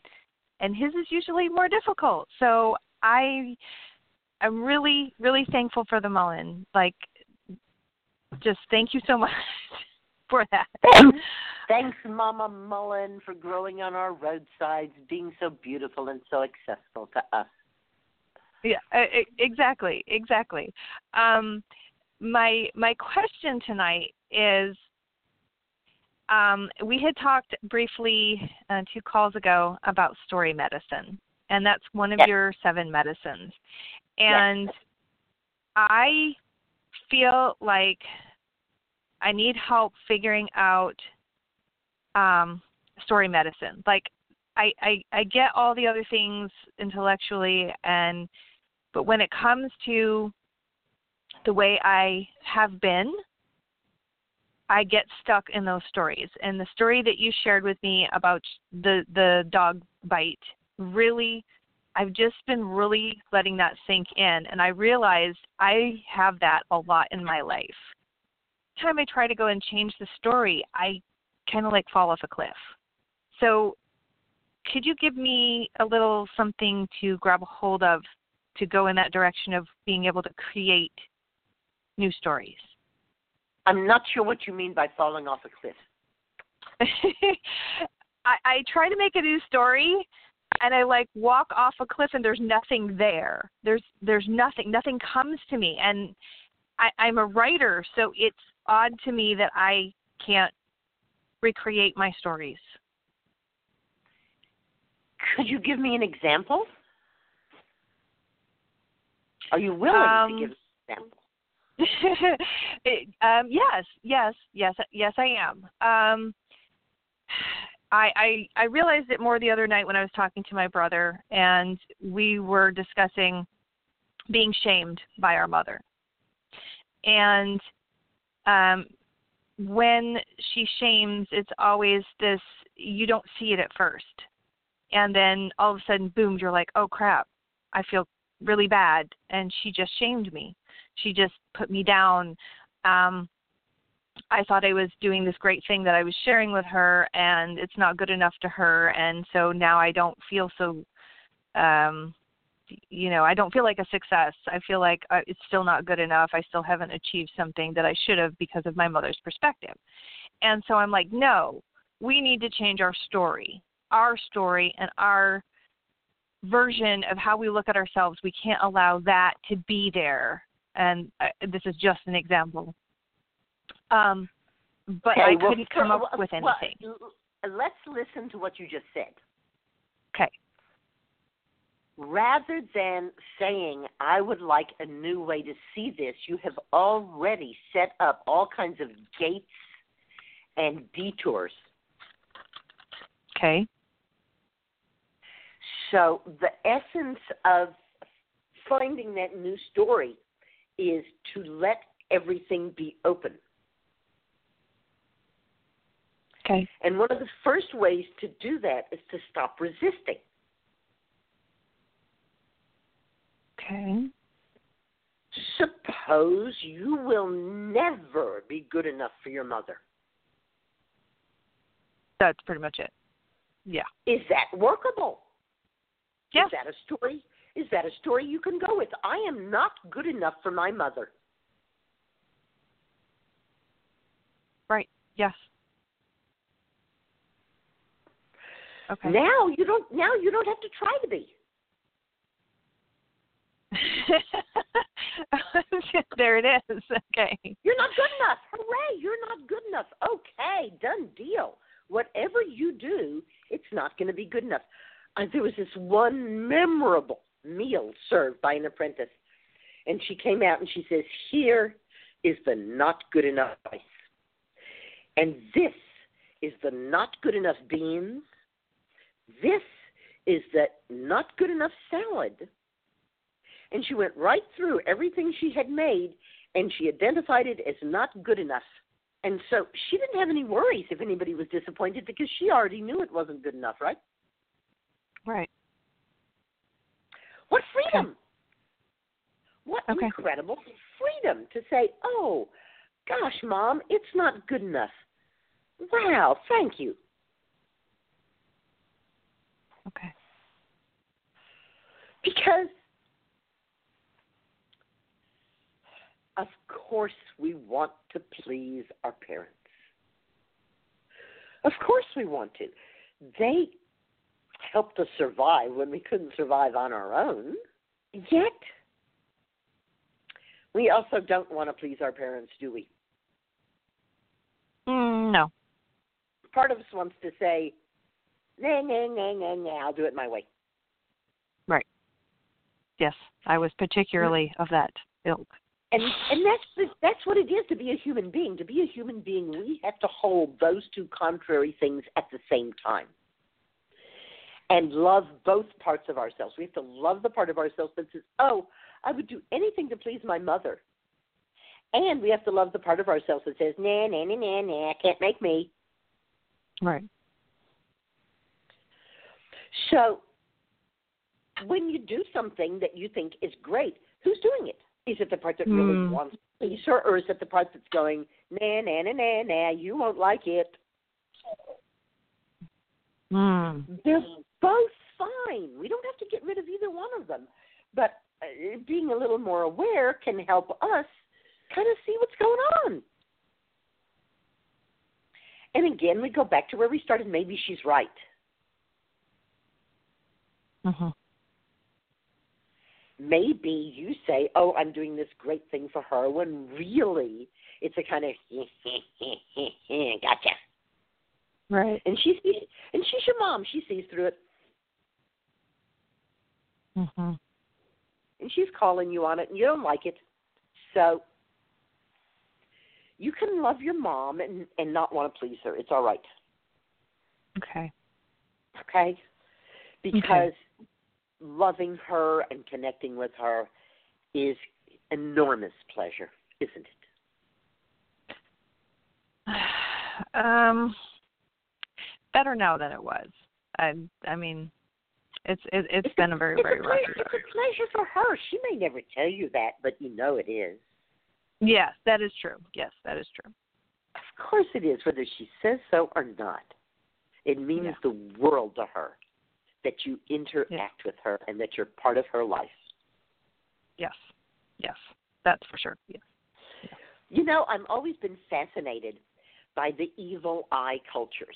S11: and his is usually more difficult. So I I'm really, really thankful for the mullein. Like, just thank you so much for that.
S5: Thanks, Mama Mullein, for growing on our roadsides, being so beautiful and so accessible to us.
S11: Yeah, exactly, exactly. Um, my my question tonight is um, we had talked briefly uh, two calls ago about story medicine, and that's one of
S5: yes.
S11: your seven medicines. And yes. I feel like I need help figuring out um, story medicine. Like I, I I get all the other things intellectually and but when it comes to the way I have been, I get stuck in those stories. And the story that you shared with me about the the dog bite really I've just been really letting that sink in, and I realized I have that a lot in my life. Every time I try to go and change the story, I kind of like fall off a cliff. So, could you give me a little something to grab a hold of to go in that direction of being able to create new stories?
S5: I'm not sure what you mean by falling off a cliff.
S11: I, I try to make a new story and I like walk off a cliff and there's nothing there. There's there's nothing. Nothing comes to me and I, I'm a writer, so it's odd to me that I can't recreate my stories.
S5: Could you give me an example? Are you willing
S11: um,
S5: to give an example?
S11: it, um, yes, yes, yes, yes, I am. Um, I, I I realized it more the other night when I was talking to my brother, and we were discussing being shamed by our mother. And um, when she shames, it's always this you don't see it at first, and then all of a sudden, boom, you're like, oh crap, I feel really bad, and she just shamed me. She just put me down. Um, I thought I was doing this great thing that I was sharing with her, and it's not good enough to her, and so now I don't feel so, um, you know, I don't feel like a success. I feel like uh, it's still not good enough. I still haven't achieved something that I should have because of my mother's perspective, and so I'm like, no, we need to change our story, our story, and our version of how we look at ourselves. We can't allow that to be there. And uh, this is just an example um, but
S5: okay,
S11: I
S5: well,
S11: couldn't come up with anything.
S5: Well, let's listen to what you just said.
S11: Okay.
S5: Rather than saying, I would like a new way to see this, you have already set up all kinds of gates and detours.
S11: Okay.
S5: So, the essence of finding that new story is to let everything be open.
S11: Okay.
S5: And one of the first ways to do that is to stop resisting.
S11: Okay.
S5: Suppose you will never be good enough for your mother.
S11: That's pretty much it. Yeah.
S5: Is that workable?
S11: Yeah.
S5: Is that a story is that a story you can go with? I am not good enough for my mother.
S11: Right. Yes. Okay.
S5: Now you don't now you don't have to try to be.
S11: there it is. Okay.
S5: You're not good enough. Hooray, you're not good enough. Okay, done deal. Whatever you do, it's not going to be good enough. Uh, there was this one memorable meal served by an apprentice, and she came out and she says, Here is the not good enough rice. And this is the not good enough beans. This is the not good enough salad and she went right through everything she had made and she identified it as not good enough. And so she didn't have any worries if anybody was disappointed because she already knew it wasn't good enough, right?
S11: Right.
S5: What freedom! What
S11: Okay.
S5: incredible freedom to say, oh, gosh, mom, it's not good enough. Wow, thank you.
S11: Okay.
S5: Because, of course, we want to please our parents. Of course, we want to. They helped us survive when we couldn't survive on our own. Yet, we also don't want to please our parents, do we?
S11: Mm, no.
S5: Part of us wants to say, nah, nah, nah, nah, nah, I'll do it my way.
S11: Right. Yes, I was particularly of that ilk.
S5: And and that's the, that's what it is to be a human being. To be a human being, we have to hold those two contrary things at the same time. And love both parts of ourselves. We have to love the part of ourselves that says, "Oh, I would do anything to please my mother." And we have to love the part of ourselves that says, "Nah, nah, nah, nah, nah, can't make me."
S11: Right.
S5: So, when you do something that you think is great, who's doing it? Is it the part that really
S11: Hmm.
S5: wants to please her, or is it the part that's going, nah, nah, nah, nah, nah, you won't like it?
S11: Mm.
S5: They're both fine. We don't have to get rid of either one of them. But uh, being a little more aware can help us kind of see what's going on. And again, we go back to where we started. Maybe she's right.
S11: Mhm.
S5: maybe you say, "Oh, I'm doing this great thing for her," when really it's a kind of gotcha.
S11: Right.
S5: And she's and she's your mom. She sees through it,
S11: Mhm.
S5: and she's calling you on it, and you don't like it. So you can love your mom and and not want to please her. It's all right,
S11: Okay.
S5: okay? Because loving her and connecting with her is enormous pleasure, isn't it?
S11: um better now than it was. I I mean it's it, it's been a very very
S5: a
S11: rocky
S5: pleasure, It's a pleasure for her. She may never tell you that, but you know it is.
S11: Yes, that is true. Yes, that is true.
S5: Of course it is, whether she says so or not. It means
S11: Yeah.
S5: the world to her that you interact with her and that you're part of her life.
S11: Yes. Yes. That's for sure. Yes.
S5: You know, I've always been fascinated by the evil eye cultures.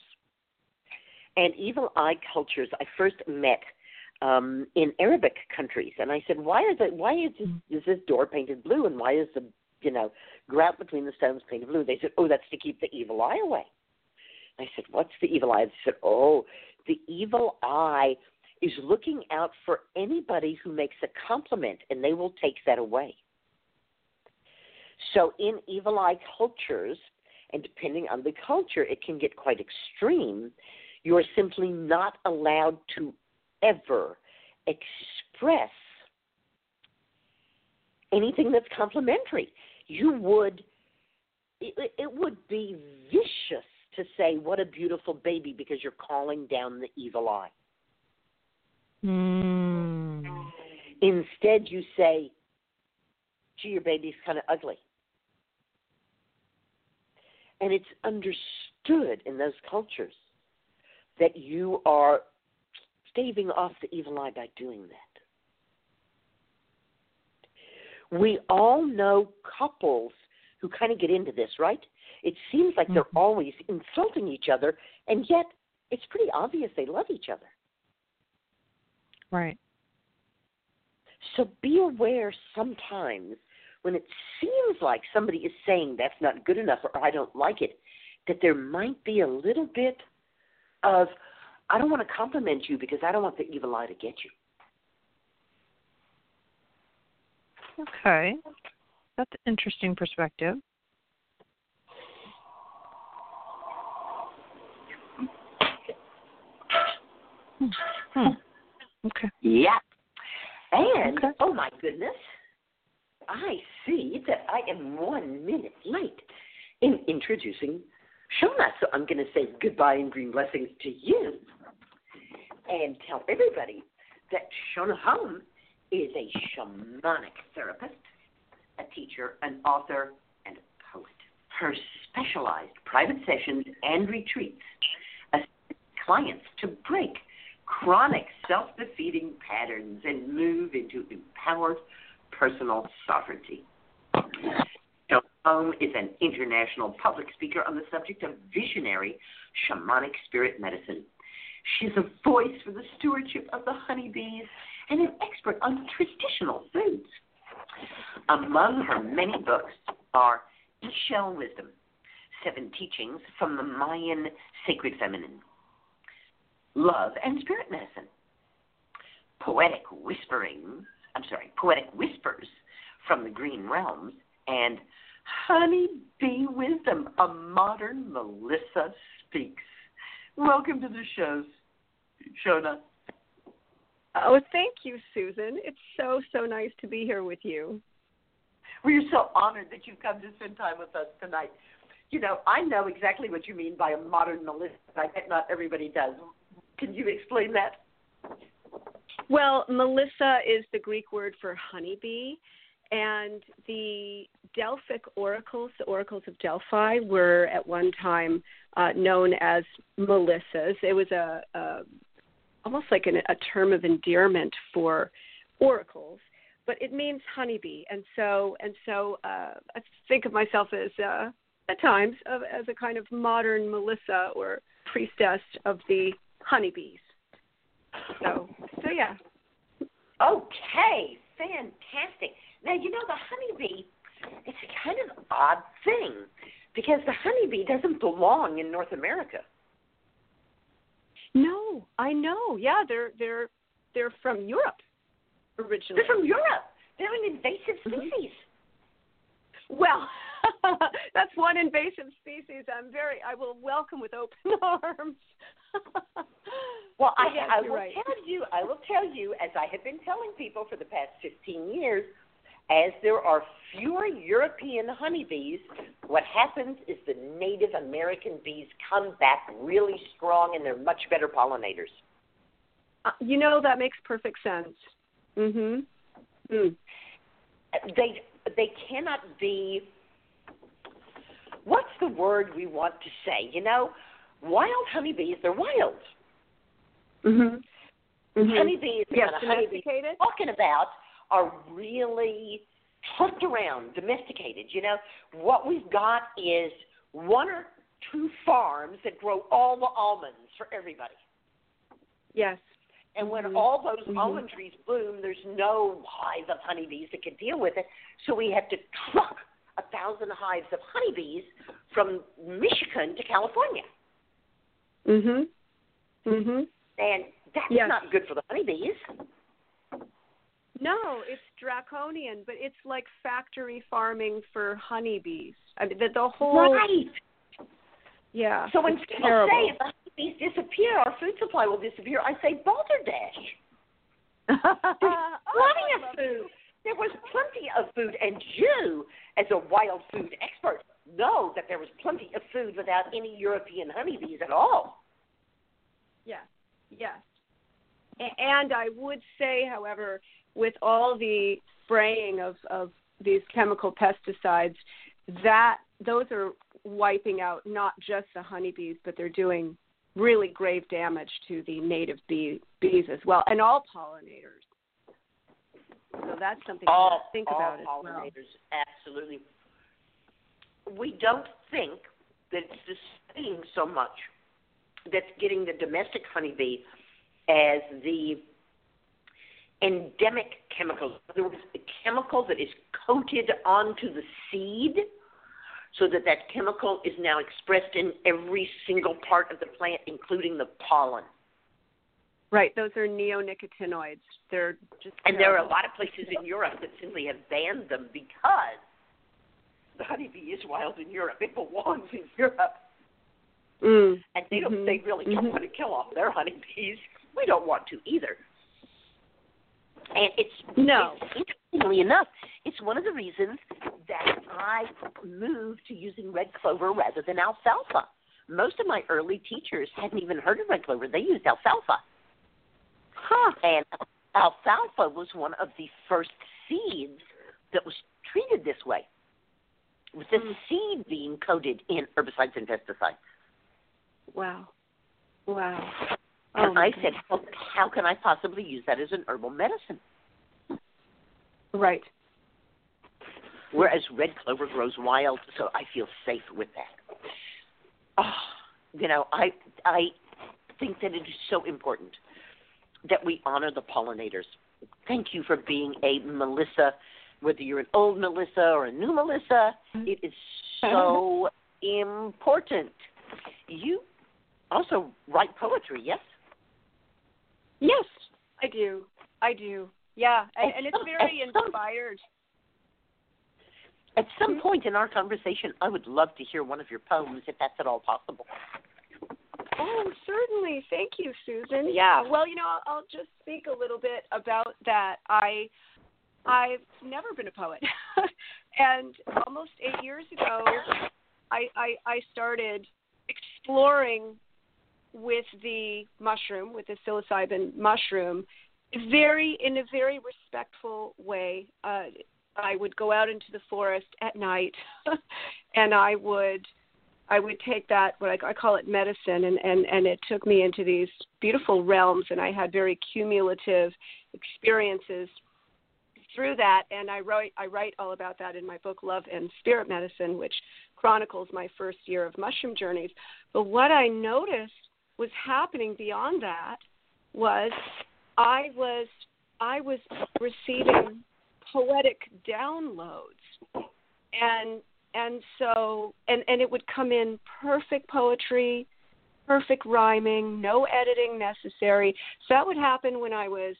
S5: And evil eye cultures I first met um, in Arabic countries, and I said, "Why is it? Why is this, is this door painted blue, and why is the you know grout between the stones painted blue?" They said, "Oh, that's to keep the evil eye away." I said, "What's the evil eye?" They said, "Oh, the evil eye is looking out for anybody who makes a compliment, and they will take that away." So, in evil eye cultures, and depending on the culture, it can get quite extreme. You're simply not allowed to ever express anything that's complimentary. You would, it, it would be vicious to say, What a beautiful baby, because you're calling down the evil eye.
S11: Mm.
S5: Instead, you say, Gee, your baby's kind of ugly. And it's understood in those cultures that you are staving off the evil eye by doing that. We all know couples who kind of get into this, right? It seems like they're mm-hmm. always insulting each other, and yet it's pretty obvious they love each other.
S8: Right.
S5: So be aware sometimes when it seems like somebody is saying that's not good enough or I don't like it, that there might be a little bit of, I don't want to compliment you because I don't want the evil eye to get you.
S11: Okay. That's an interesting perspective. Hmm. Hmm. Okay.
S5: Yeah. And, oh my goodness, I see that I am one minute late in introducing Shonagh. So I'm going to say goodbye and green blessings to you and tell everybody that Shonagh Home is a shamanic therapist, a teacher, an author, and a poet. Her specialized private sessions and retreats assist clients to break chronic self defeating patterns and move into empowered personal sovereignty. Home is an international public speaker on the subject of visionary shamanic spirit medicine. She's a voice for the stewardship of the honeybees and an expert on traditional foods. Among her many books are Ix Chel Wisdom, Seven Teachings from the Mayan Sacred Feminine, Love and Spirit Medicine, Poetic Whisperings, I'm sorry, Poetic Whispers from the Green Realms, and Honey Bee Wisdom, a modern Melissa Speaks. Welcome to the show, Shonagh.
S12: Oh, thank you, Susun. It's so, so nice to be here with you.
S5: We're so honored that you've come to spend time with us tonight. You know, I know exactly what you mean by a modern Melissa. I bet not everybody does. Can you explain that?
S12: Well, Melissa is the Greek word for honeybee, and the Delphic oracles, the oracles of Delphi, were at one time uh, known as Melissas. It was a, a almost like an, a term of endearment for oracles, but it means honeybee, and so and so uh, I think of myself as uh, at times of, as a kind of modern Melissa or priestess of the honeybees. So so yeah.
S5: Okay, fantastic. Now you know the honeybee. It's a kind of odd thing because the honeybee doesn't belong in North America.
S12: No, I know. Yeah, they're they're they're from Europe originally.
S5: They're from Europe. They're an invasive mm-hmm. species.
S12: Well, that's one invasive species. I'm very. I will welcome with open arms.
S5: well, I,
S12: yes,
S5: I will
S12: right.
S5: tell you. I will tell you, as I have been telling people for the past 15 years, as there are fewer European honeybees, what happens is the Native American bees come back really strong, and they're much better pollinators.
S12: Uh, you know that makes perfect sense. Mhm. Mm.
S5: They they cannot be. What's the word we want to say? You know, wild honeybees. They're wild.
S12: Mhm. Mhm.
S5: Honeybees.
S12: Yes,
S5: kind of honeybees talking about are really hooked around, domesticated. You know, what we've got is one or two farms that grow all the almonds for everybody.
S12: Yes.
S5: And when
S12: Mhm.
S5: all those
S12: Mhm.
S5: almond trees bloom, there's no hive of honeybees that can deal with it. So we have to truck a thousand hives of honeybees from Michigan to California.
S12: Mhm. Mhm.
S5: And that's
S12: Yes.
S5: not good for the honeybees.
S12: No, it's draconian, but it's like factory farming for honeybees. I mean, the, the whole
S5: Right.
S12: yeah.
S5: So when people
S12: terrible.
S5: say if the honeybees disappear, our food supply will disappear, I say balderdash. There's uh,
S12: Oh,
S5: plenty of food. There was plenty of food, and you, as a wild food expert, know that there was plenty of food without any European honeybees at all.
S12: Yes, yes. And I would say, however, with all the spraying of, of these chemical pesticides, that those are wiping out not just the honeybees, but they're doing really grave damage to the native bee, bees as well, and all pollinators. So that's something
S5: all,
S12: to think
S5: all
S12: about as well.
S5: pollinators, absolutely. We don't think that it's the studying so much that's getting the domestic honeybee as the endemic chemical. In other words, the chemical that is coated onto the seed so that that chemical is now expressed in every single part of the plant, including the pollen.
S12: Right, those are neonicotinoids. They're just
S5: And there are a lot of places in Europe that simply have banned them because the honeybee is wild in Europe. It belongs in Europe.
S12: Mm.
S5: And they don't
S12: Mhm.
S5: they really don't
S12: Mhm.
S5: want to kill off their honeybees. We don't want to either. And it's
S12: No.
S5: it's, interestingly enough, it's one of the reasons that I moved to using red clover rather than alfalfa. Most of my early teachers hadn't even heard of red clover. They used alfalfa.
S12: Huh.
S5: And alfalfa was one of the first seeds that was treated this way, with the
S12: Mm.
S5: seed being coated in herbicides and pesticides.
S12: Wow. Wow.
S5: And
S12: Oh, my
S5: I said, how, how can I possibly use that as an herbal medicine?
S12: Right.
S5: Whereas red clover grows wild, so I feel safe with that. Oh, you know, I I think that it is so important that we honor the pollinators. Thank you for being a Melissa, whether you're an old Melissa or a new Melissa. Mm-hmm. It is so important. You also write poetry, yes?
S12: Yes, I do. I do. Yeah, and, and it's very
S5: some-
S12: inspired.
S5: At some mm-hmm. point in our conversation, I would love to hear one of your poems, if that's at all possible.
S12: Oh, certainly. Thank you, Susun. Yeah. Well, you know, I'll, I'll just speak a little bit about that. I I've never been a poet, and almost eight years ago, I, I I started exploring with the mushroom, with the psilocybin mushroom, very in a very respectful way. Uh, I would go out into the forest at night, and I would I would take that what I, I call it medicine, and and and it took me into these beautiful realms, and I had very cumulative experiences through that. And I write I write all about that in my book Love and Spirit Medicine, which chronicles my first year of mushroom journeys. But what I noticed was happening beyond that was I was I was receiving poetic downloads. And and so and and it would come in perfect poetry perfect rhyming no editing necessary. So that would happen when i was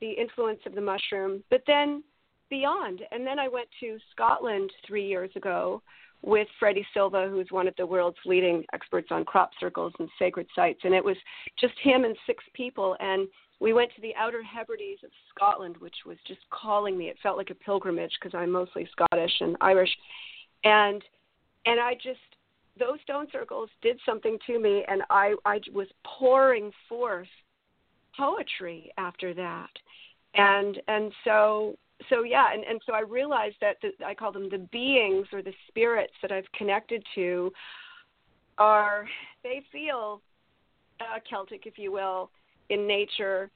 S12: the influence of the mushroom. But then beyond and then i went to scotland 3 years ago with Freddie Silva, who's one of the world's leading experts on crop circles and sacred sites. And it was just him and six people. And we went to the Outer Hebrides of Scotland, which was just calling me. It felt like a pilgrimage because I'm mostly Scottish and Irish. And and I just those stone circles did something to me, and I I was pouring forth poetry after that. And and so so yeah, and, and so I realized that the, I call them the beings or the spirits that I've connected to are they feel uh, Celtic, if you will, in nature,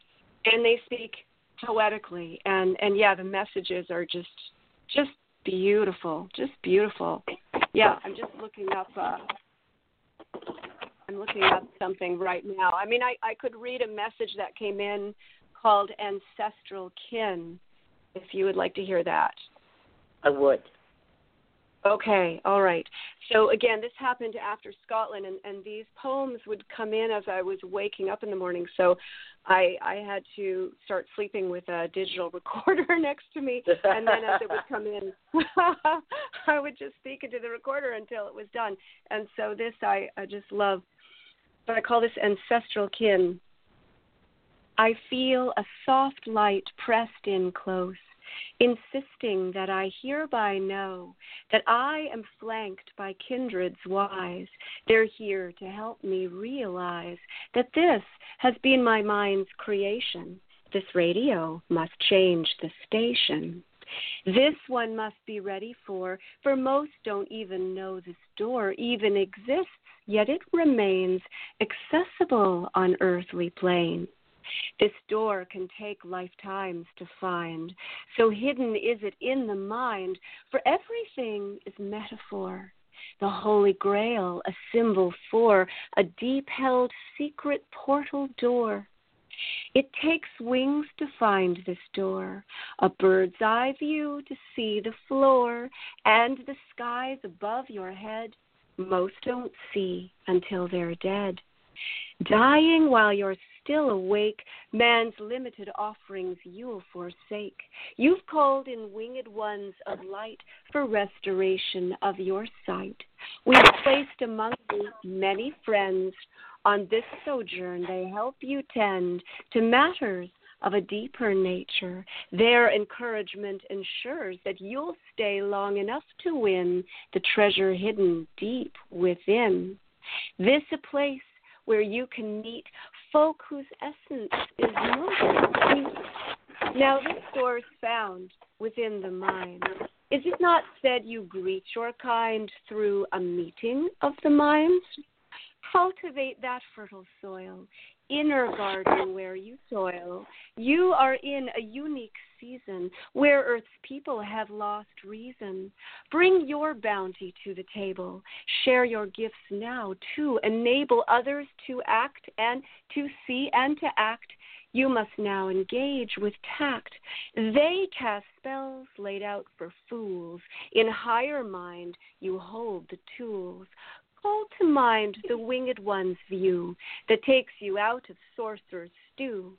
S12: and they speak poetically, and and yeah, the messages are just just beautiful, just beautiful. Yeah, I'm just looking up. Uh, I'm looking up something right now. I mean, I I could read a message that came in called ancestral kin if you would like to hear that.
S5: I would.
S12: Okay, all right. So again, this happened after Scotland, and, and these poems would come in as I was waking up in the morning. So I I had to start sleeping with a digital recorder next to me, and then as it would come in, I would just speak into the recorder until it was done. And so this I I just love. But I call this ancestral kin. I feel a soft light pressed in close, insisting that I hereby know that I am flanked by kindreds wise. They're here to help me realize that this has been my mind's creation. This radio must change the station. This one must be ready for, for most don't even know this door even exists, yet it remains accessible on earthly plane. This door can take lifetimes to find. So hidden is it in the mind, for everything is metaphor. The Holy Grail, a symbol for a deep held secret portal door. It takes wings to find this door, a bird's eye view to see the floor and the skies above your head. Most don't see until they're dead. Dying while you're still awake, man's limited offerings you'll forsake. You've called in winged ones of light for restoration of your sight. We've placed among you many friends. On this sojourn, they help you tend to matters of a deeper nature. Their encouragement ensures that you'll stay long enough to win the treasure hidden deep within. This a place where you can meet folk whose essence is noble. Now, this is found within the mind. Is it not said you greet your kind through a meeting of the minds? Cultivate that fertile soil, inner garden where you soil. You are in a unique season where Earth's people have lost reason. Bring your bounty to the table. Share your gifts now to enable others to act and to see and to act. You must now engage with tact. They cast spells laid out for fools. In higher mind, you hold the tools. Call to mind the winged one's view that takes you out of sorcerer's stew.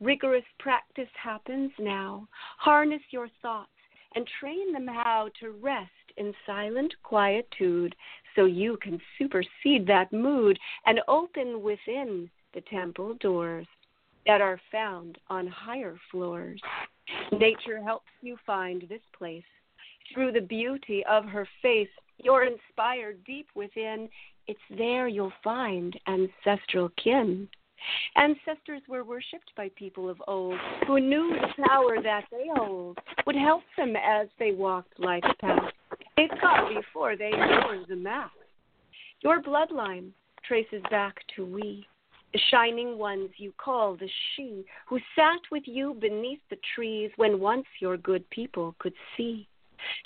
S12: Rigorous practice happens now. Harness your thoughts and train them how to rest in silent quietude so you can supersede that mood and open within the temple doors that are found on higher floors. Nature helps you find this place. Through the beauty of her face, you're inspired deep within. It's there you'll find ancestral kin. Ancestors were worshipped by people of old who knew the power that they hold would help them as they walked life's path. They thought before they wore the mask. Your bloodline traces back to we, the shining ones you call the she, who sat with you beneath the trees when once your good people could see.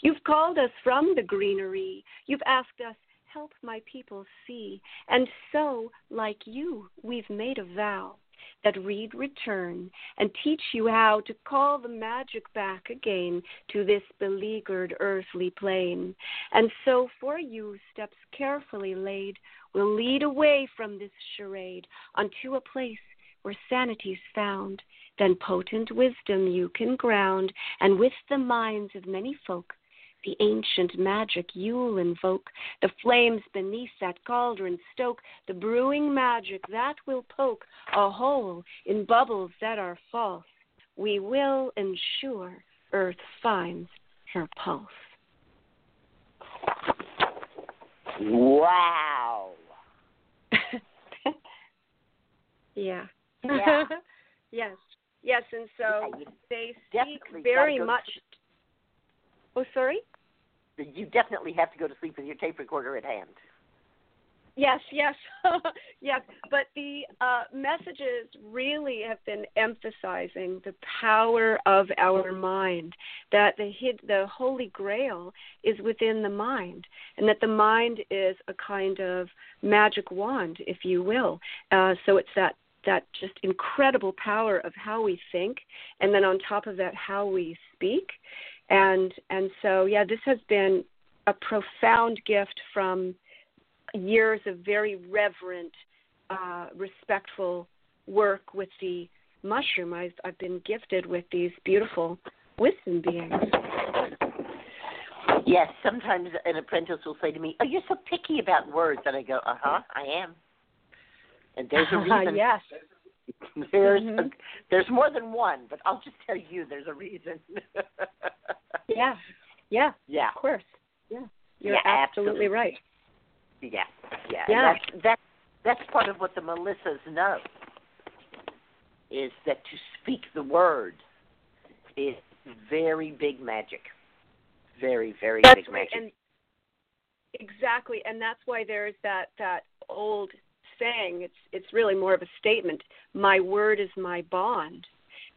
S12: You've called us from the greenery. You've asked us, help my people see. And so, like you, we've made a vow that we'd return and teach you how to call the magic back again to this beleaguered earthly plane. And so, for you, steps carefully laid will lead away from this charade unto a place where sanity's found. Then potent wisdom you can ground, and with the minds of many folk the ancient magic you'll invoke, the flames beneath that cauldron stoke, the brewing magic that will poke a hole in bubbles that are false. We will ensure Earth finds her pulse.
S5: Wow.
S12: yeah.
S5: Yeah.
S12: yes. Yes, and so
S5: Yeah,
S12: they speak very much. Oh, sorry.
S5: You definitely have to go to sleep with your tape recorder at hand.
S12: Yes, yes, yes. But the uh, messages really have been emphasizing the power of our mind. That the hid, the Holy Grail is within the mind, and that the mind is a kind of magic wand, if you will. Uh, so it's that that just incredible power of how we think, and then on top of that, how we speak. And and so yeah, this has been a profound gift from years of very reverent, uh, respectful work with the mushroom. I've, I've been gifted with these beautiful wisdom beings.
S5: Yes, sometimes an apprentice will say to me, "Oh, you're so picky about words," and I go, "Uh huh, I am." And there's a reason.
S12: yes.
S5: There's
S12: Mhm.
S5: a, there's more than one, but I'll just tell you, there's a reason.
S12: Yeah. Yeah.
S5: Yeah.
S12: Of course. Yeah. You're
S5: Yeah,
S12: absolutely,
S5: absolutely.
S12: right.
S5: Yeah, yeah.
S12: Yeah.
S5: That's that's that's part of what the Melissas know. Is that to speak the word is very big magic. Very, very
S12: That's
S5: big
S12: right.
S5: magic.
S12: And exactly, and that's why there's that that old saying. It's it's really more of a statement. My word is my bond,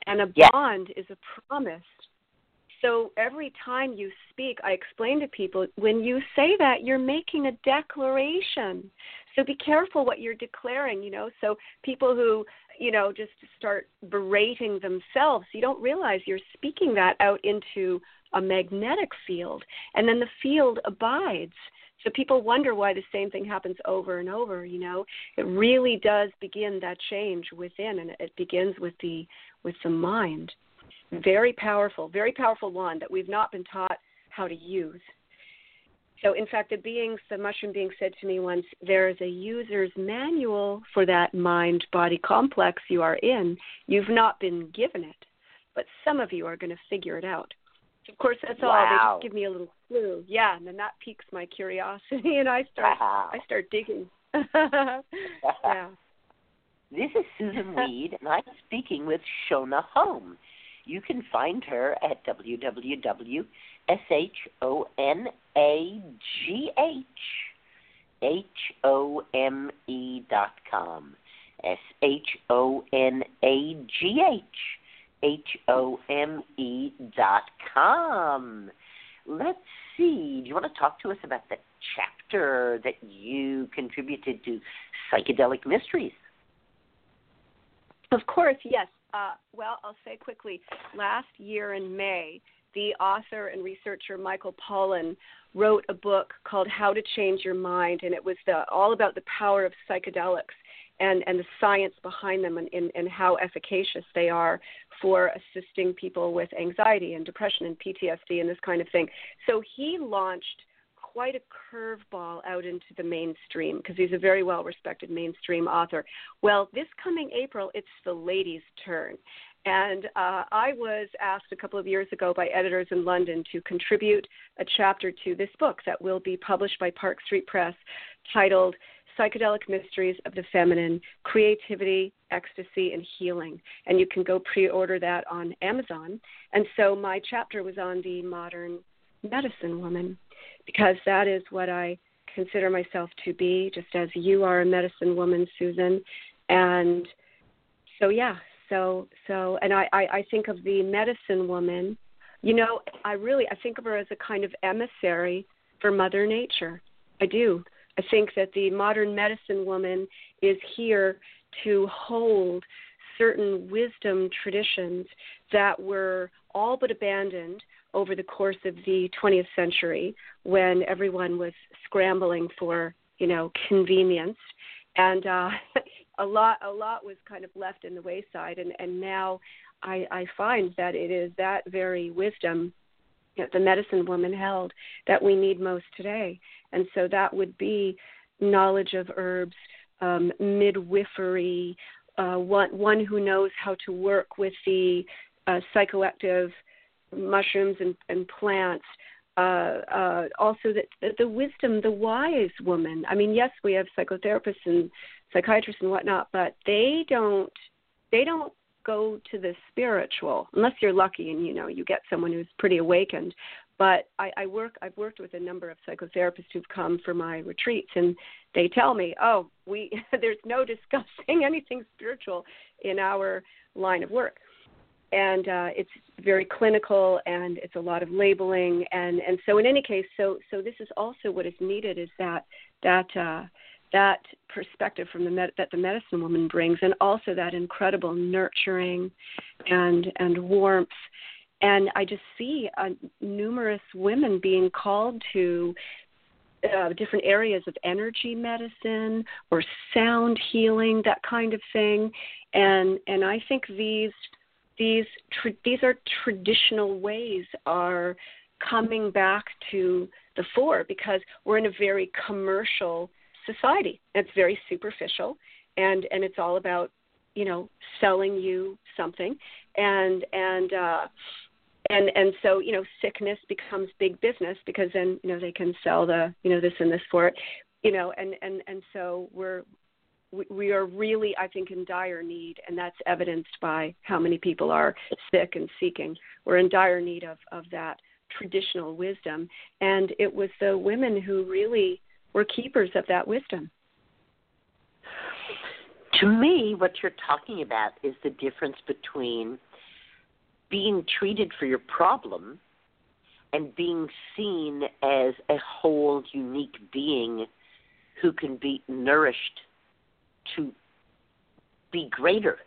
S12: and a
S5: Yes.
S12: bond is a promise. So every time you speak, I explain to people when you say that you're making a declaration. So be careful what you're declaring, you know. So people who, you know, just start berating themselves, you don't realize you're speaking that out into a magnetic field, and then the field abides. So people wonder why the same thing happens over and over, you know. It really does begin that change within and it begins with the with the mind. Very powerful, very powerful wand that we've not been taught how to use. So, in fact, the beings, the mushroom being said to me once, there is a user's manual for that mind body complex you are in. You've not been given it, but some of you are going to figure it out. Of course, that's all. They just give me a little clue. Yeah, and then that piques my curiosity, and I start
S5: Wow.
S12: I start digging. yeah.
S5: This is Susun Weed, and I'm speaking with Shonagh Home. You can find her at www.shonagh dot com. S H O N A G H H O M E dot com. Let's see. Do you want to talk to us about the chapter that you contributed to Psychedelic Mysteries?
S12: Of course, yes. Uh, well, I'll say quickly. Last year in May, the author and researcher Michael Pollan wrote a book called How to Change Your Mind, and it was the, all about the power of psychedelics and, and the science behind them and, and, and how efficacious they are for assisting people with anxiety and depression and PTSD and this kind of thing. So he launched quite a curveball out into the mainstream because he's a very well respected mainstream author. Well, this coming April, it's the ladies' turn. And uh, I was asked a couple of years ago by editors in London to contribute a chapter to this book that will be published by Park Street Press titled Psychedelic Mysteries of the Feminine Creativity, Ecstasy, and Healing. And you can go pre order that on Amazon. And so my chapter was on the modern medicine woman because that is what I consider myself to be, just as you are a medicine woman, Susun. And so, yeah, so, so, and I, I, I think of the medicine woman, you know, I really, I think of her as a kind of emissary for Mother Nature. I do. I think that the modern medicine woman is here to hold certain wisdom traditions that were all but abandoned over the course of the 20th century when everyone was scrambling for, you know, convenience. And uh, a lot, a lot was kind of left in the wayside. And, and now I, I find that it is that very wisdom that the medicine woman held that we need most today. And so that would be knowledge of herbs, um, midwifery, uh, one, one who knows how to work with the uh, psychoactive mushrooms and, and plants. Uh, uh, also, that the, the wisdom, the wise woman. I mean, yes, we have psychotherapists and psychiatrists and whatnot, but they don't they don't go to the spiritual unless you're lucky and you know you get someone who's pretty awakened. But I, I work I've worked with a number of psychotherapists who've come for my retreats and they tell me, oh, we there's no discussing anything spiritual in our line of work and uh, it's very clinical and it's a lot of labeling and and so in any case so so this is also what is needed is that that uh, that perspective from the med- that the medicine woman brings and also that incredible nurturing and and warmth. And I just see uh, numerous women being called to uh, different areas of energy medicine or sound healing, that kind of thing, and and I think these these tra- these are traditional ways are coming back to the fore because we're in a very commercial society. It's very superficial, and and it's all about you know selling you something, and and uh, and and so you know sickness becomes big business because then you know they can sell the you know this and this for it, you know, and and and so we're we, we are really, I think, in dire need, and that's evidenced by how many people are sick and seeking. We're in dire need of, of that traditional wisdom, and it was the women who really were keepers of that wisdom.
S5: To me, what you're talking about is the difference between being treated for your problem and being seen as a whole, unique being who can be nourished to be greater.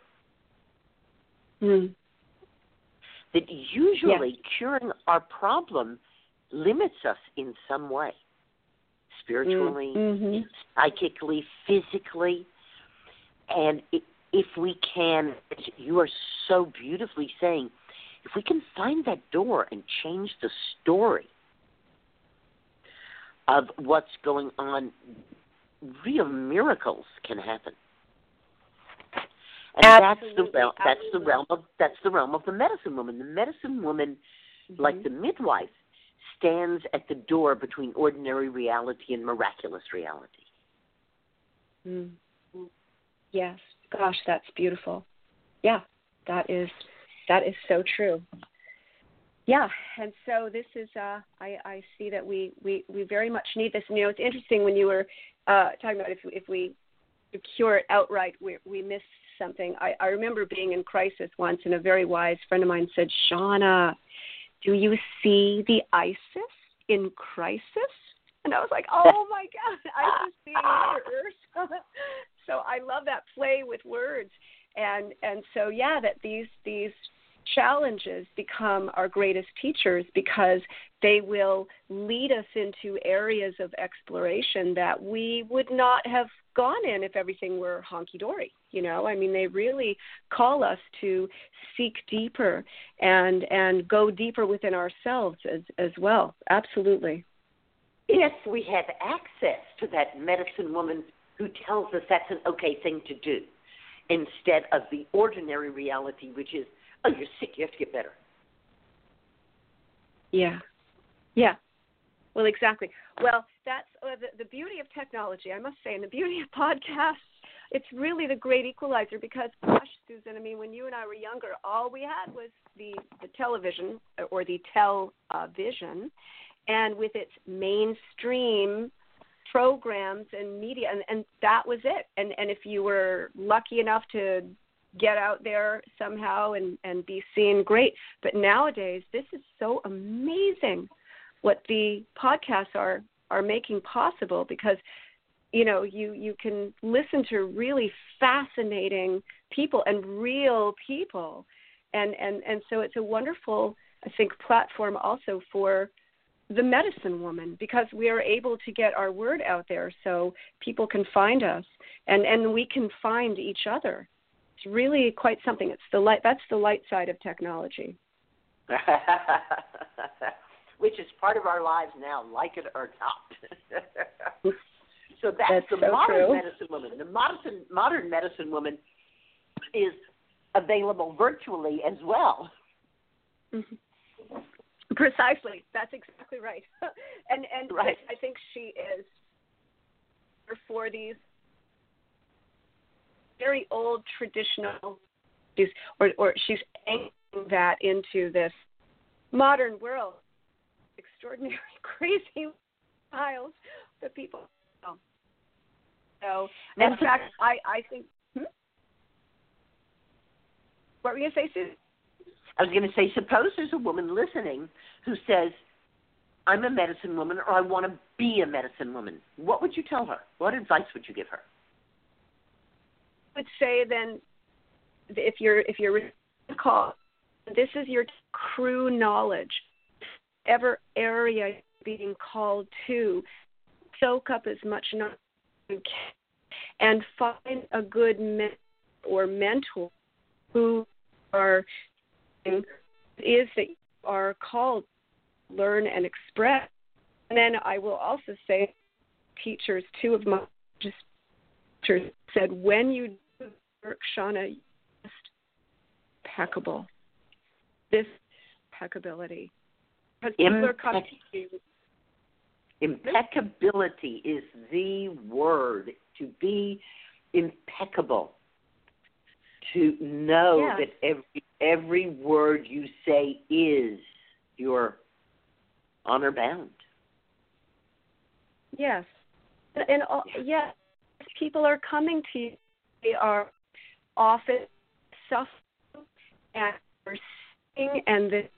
S12: Mm.
S5: That usually curing our problem limits us in some way spiritually,
S12: Mm-hmm.
S5: psychically, physically. And if we can, you are so beautifully saying, if we can find that door and change the story of what's going on, real miracles can happen. And that's the
S12: Absolutely,
S5: realm that's the realm of that's the realm of the medicine woman. The medicine woman, like the midwife, stands at the door between ordinary reality and miraculous reality.
S12: Mm. Yes. Gosh, that's beautiful. Yeah, that is that is so true. Yeah, and so this is uh I, I see that we, we, we very much need this. And you know, it's interesting when you were uh talking about if if we cure it outright we we miss something. I, I remember being in crisis once and a very wise friend of mine said, Shonagh, do you see the Isis in crisis? And I was like, oh my God, Isis being here. so I love that play with words. And and so yeah, that these these challenges become our greatest teachers because they will lead us into areas of exploration that we would not have gone in if everything were honky dory. You know, I mean, they really call us to seek deeper and and go deeper within ourselves as as well. Absolutely.
S5: If we have access to that medicine woman who tells us that's an okay thing to do, instead of the ordinary reality, which is, oh, you're sick, you have to get better.
S12: Yeah. Yeah. Well, exactly. Well, that's uh, the, the beauty of technology, I must say, and the beauty of podcasts. It's really the great equalizer because, gosh, Susun, I mean, when you and I were younger, all we had was the, the television or the television, and with its mainstream programs and media, and, and that was it. And, and if you were lucky enough to get out there somehow and, and be seen, great. But nowadays, this is so amazing what the podcasts are are making possible because you know you you can listen to really fascinating people and real people and and and so it's a wonderful i think platform also for the medicine woman because we are able to get our word out there so people can find us and and we can find each other really quite something it's the light that's the light side of technology
S5: which is part of our lives now, like it or not. so that's,
S12: That's
S5: the
S12: so
S5: modern
S12: true.
S5: medicine woman. The modern modern medicine woman is available virtually as well. Mm-hmm.
S12: Precisely. That's exactly right. and and
S5: Right.
S12: I think she is for these very old traditional she's or or she's anchoring that into this modern world. Extraordinary crazy styles that people know. So in fact I, I think hmm? what were you gonna say, Susun?
S5: I was going to say, suppose there's a woman listening who says, "I'm a medicine woman," or "I want to be a medicine woman." What would you tell her? What advice would you give her?
S12: Would say then if you're if you're called this is your crew knowledge. Ever area you're being called to soak up as much knowledge you can and find a good mentor or mentor who are is that you are called learn and express. And then i will also say teachers two of my just said when you work Shonagh just impeccable this impeccability coming
S5: Impeccability is the word. To be impeccable. To know
S12: Yeah.
S5: that every every word you say is your honor bound.
S12: Yes. And all, yes, people are coming to you they are often suffering and are seeing and they're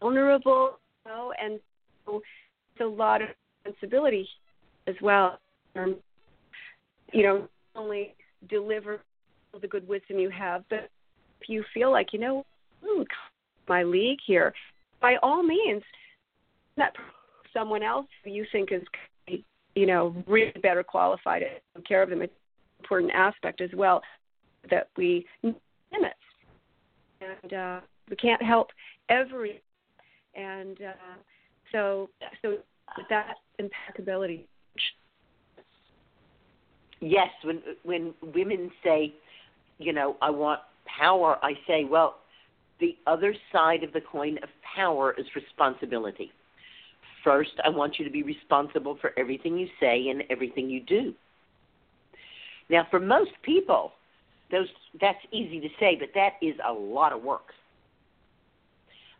S12: vulnerable, you know, and so it's a lot of responsibility as well. Um, you know, only deliver the good wisdom you have, but if you feel like, you know, ooh, my league here, by all means, that someone else who you think is, you know, really better qualified to take care of them. It's an important aspect as well that we limits, and uh, we can't help every, and uh, so so that impeccability.
S5: Yes, when when women say, you know, I want power, I say, well, the other side of the coin of power is responsibility. First, I want you to be responsible for everything you say and everything you do. Now, for most people, those that's easy to say, but that is a lot of work.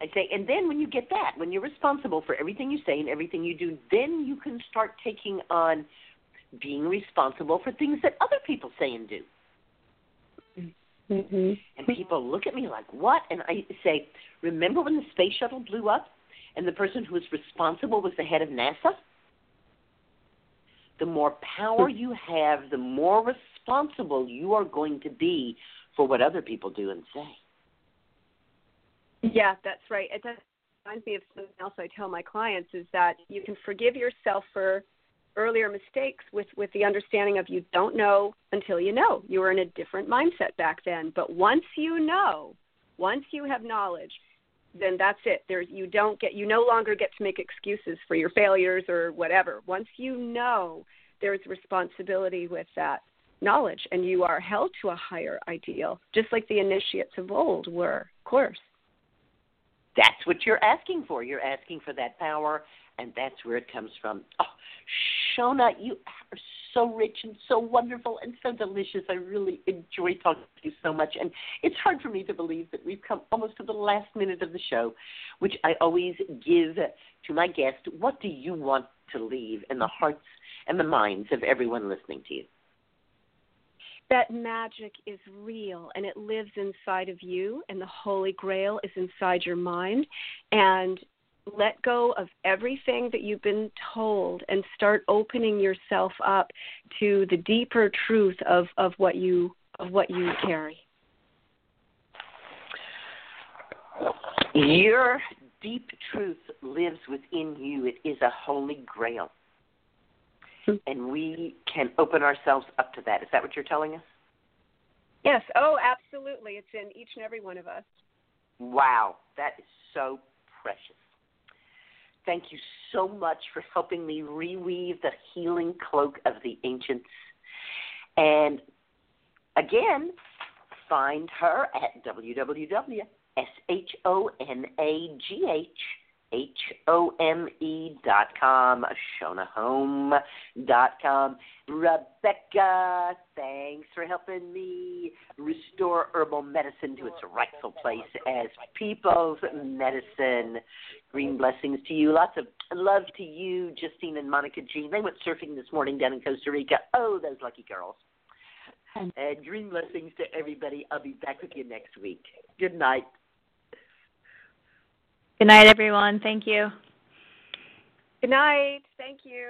S5: I say, and then when you get that, when you're responsible for everything you say and everything you do, then you can start taking on being responsible for things that other people say and do.
S12: Mm-hmm.
S5: And people look at me like, what? And I say, remember when the space shuttle blew up and the person who was responsible was the head of NASA? The more power you have, the more responsible you are going to be for what other people do and say.
S12: Yeah, that's right. It does reminds me of something else I tell my clients is that you can forgive yourself for earlier mistakes with with the understanding of you don't know until you know. You were in a different mindset back then, but once you know, once you have knowledge, then that's it. There's you don't get you no longer get to make excuses for your failures or whatever. Once you know, there's responsibility with that knowledge and you are held to a higher ideal, just like the initiates of old were, of course.
S5: That's what you're asking for. You're asking for that power, and that's where it comes from. Oh, Shonagh, you are so rich and so wonderful and so delicious. I really enjoy talking to you so much. And it's hard for me to believe that we've come almost to the last minute of the show, which I always give to my guest. What do you want to leave in the hearts and the minds of everyone listening to you?
S12: that magic is real and it lives inside of you and the holy grail is inside your mind and let go of everything that you've been told and start opening yourself up to the deeper truth of of what you of what you carry
S5: your deep truth lives within you it is a holy grail hmm. and we can open ourselves up to that. Is that what you're telling us?
S12: Yes. Oh, absolutely. It's in each and every one of us.
S5: Wow, that is so precious. Thank you so much for helping me reweave the healing cloak of the ancients. And again, find her at www.shonagh H O M E dot com, Shonaghhome dot com. Rebecca, thanks for helping me restore herbal medicine to its rightful place as people's medicine. Green blessings to you. Lots of love to you, Justine and Monica Jean. They went surfing this morning down in Costa Rica. Oh, those lucky girls. And green blessings to everybody. I'll be back with you next week. Good night.
S4: Good night, everyone. Thank you.
S12: Good night. Thank you.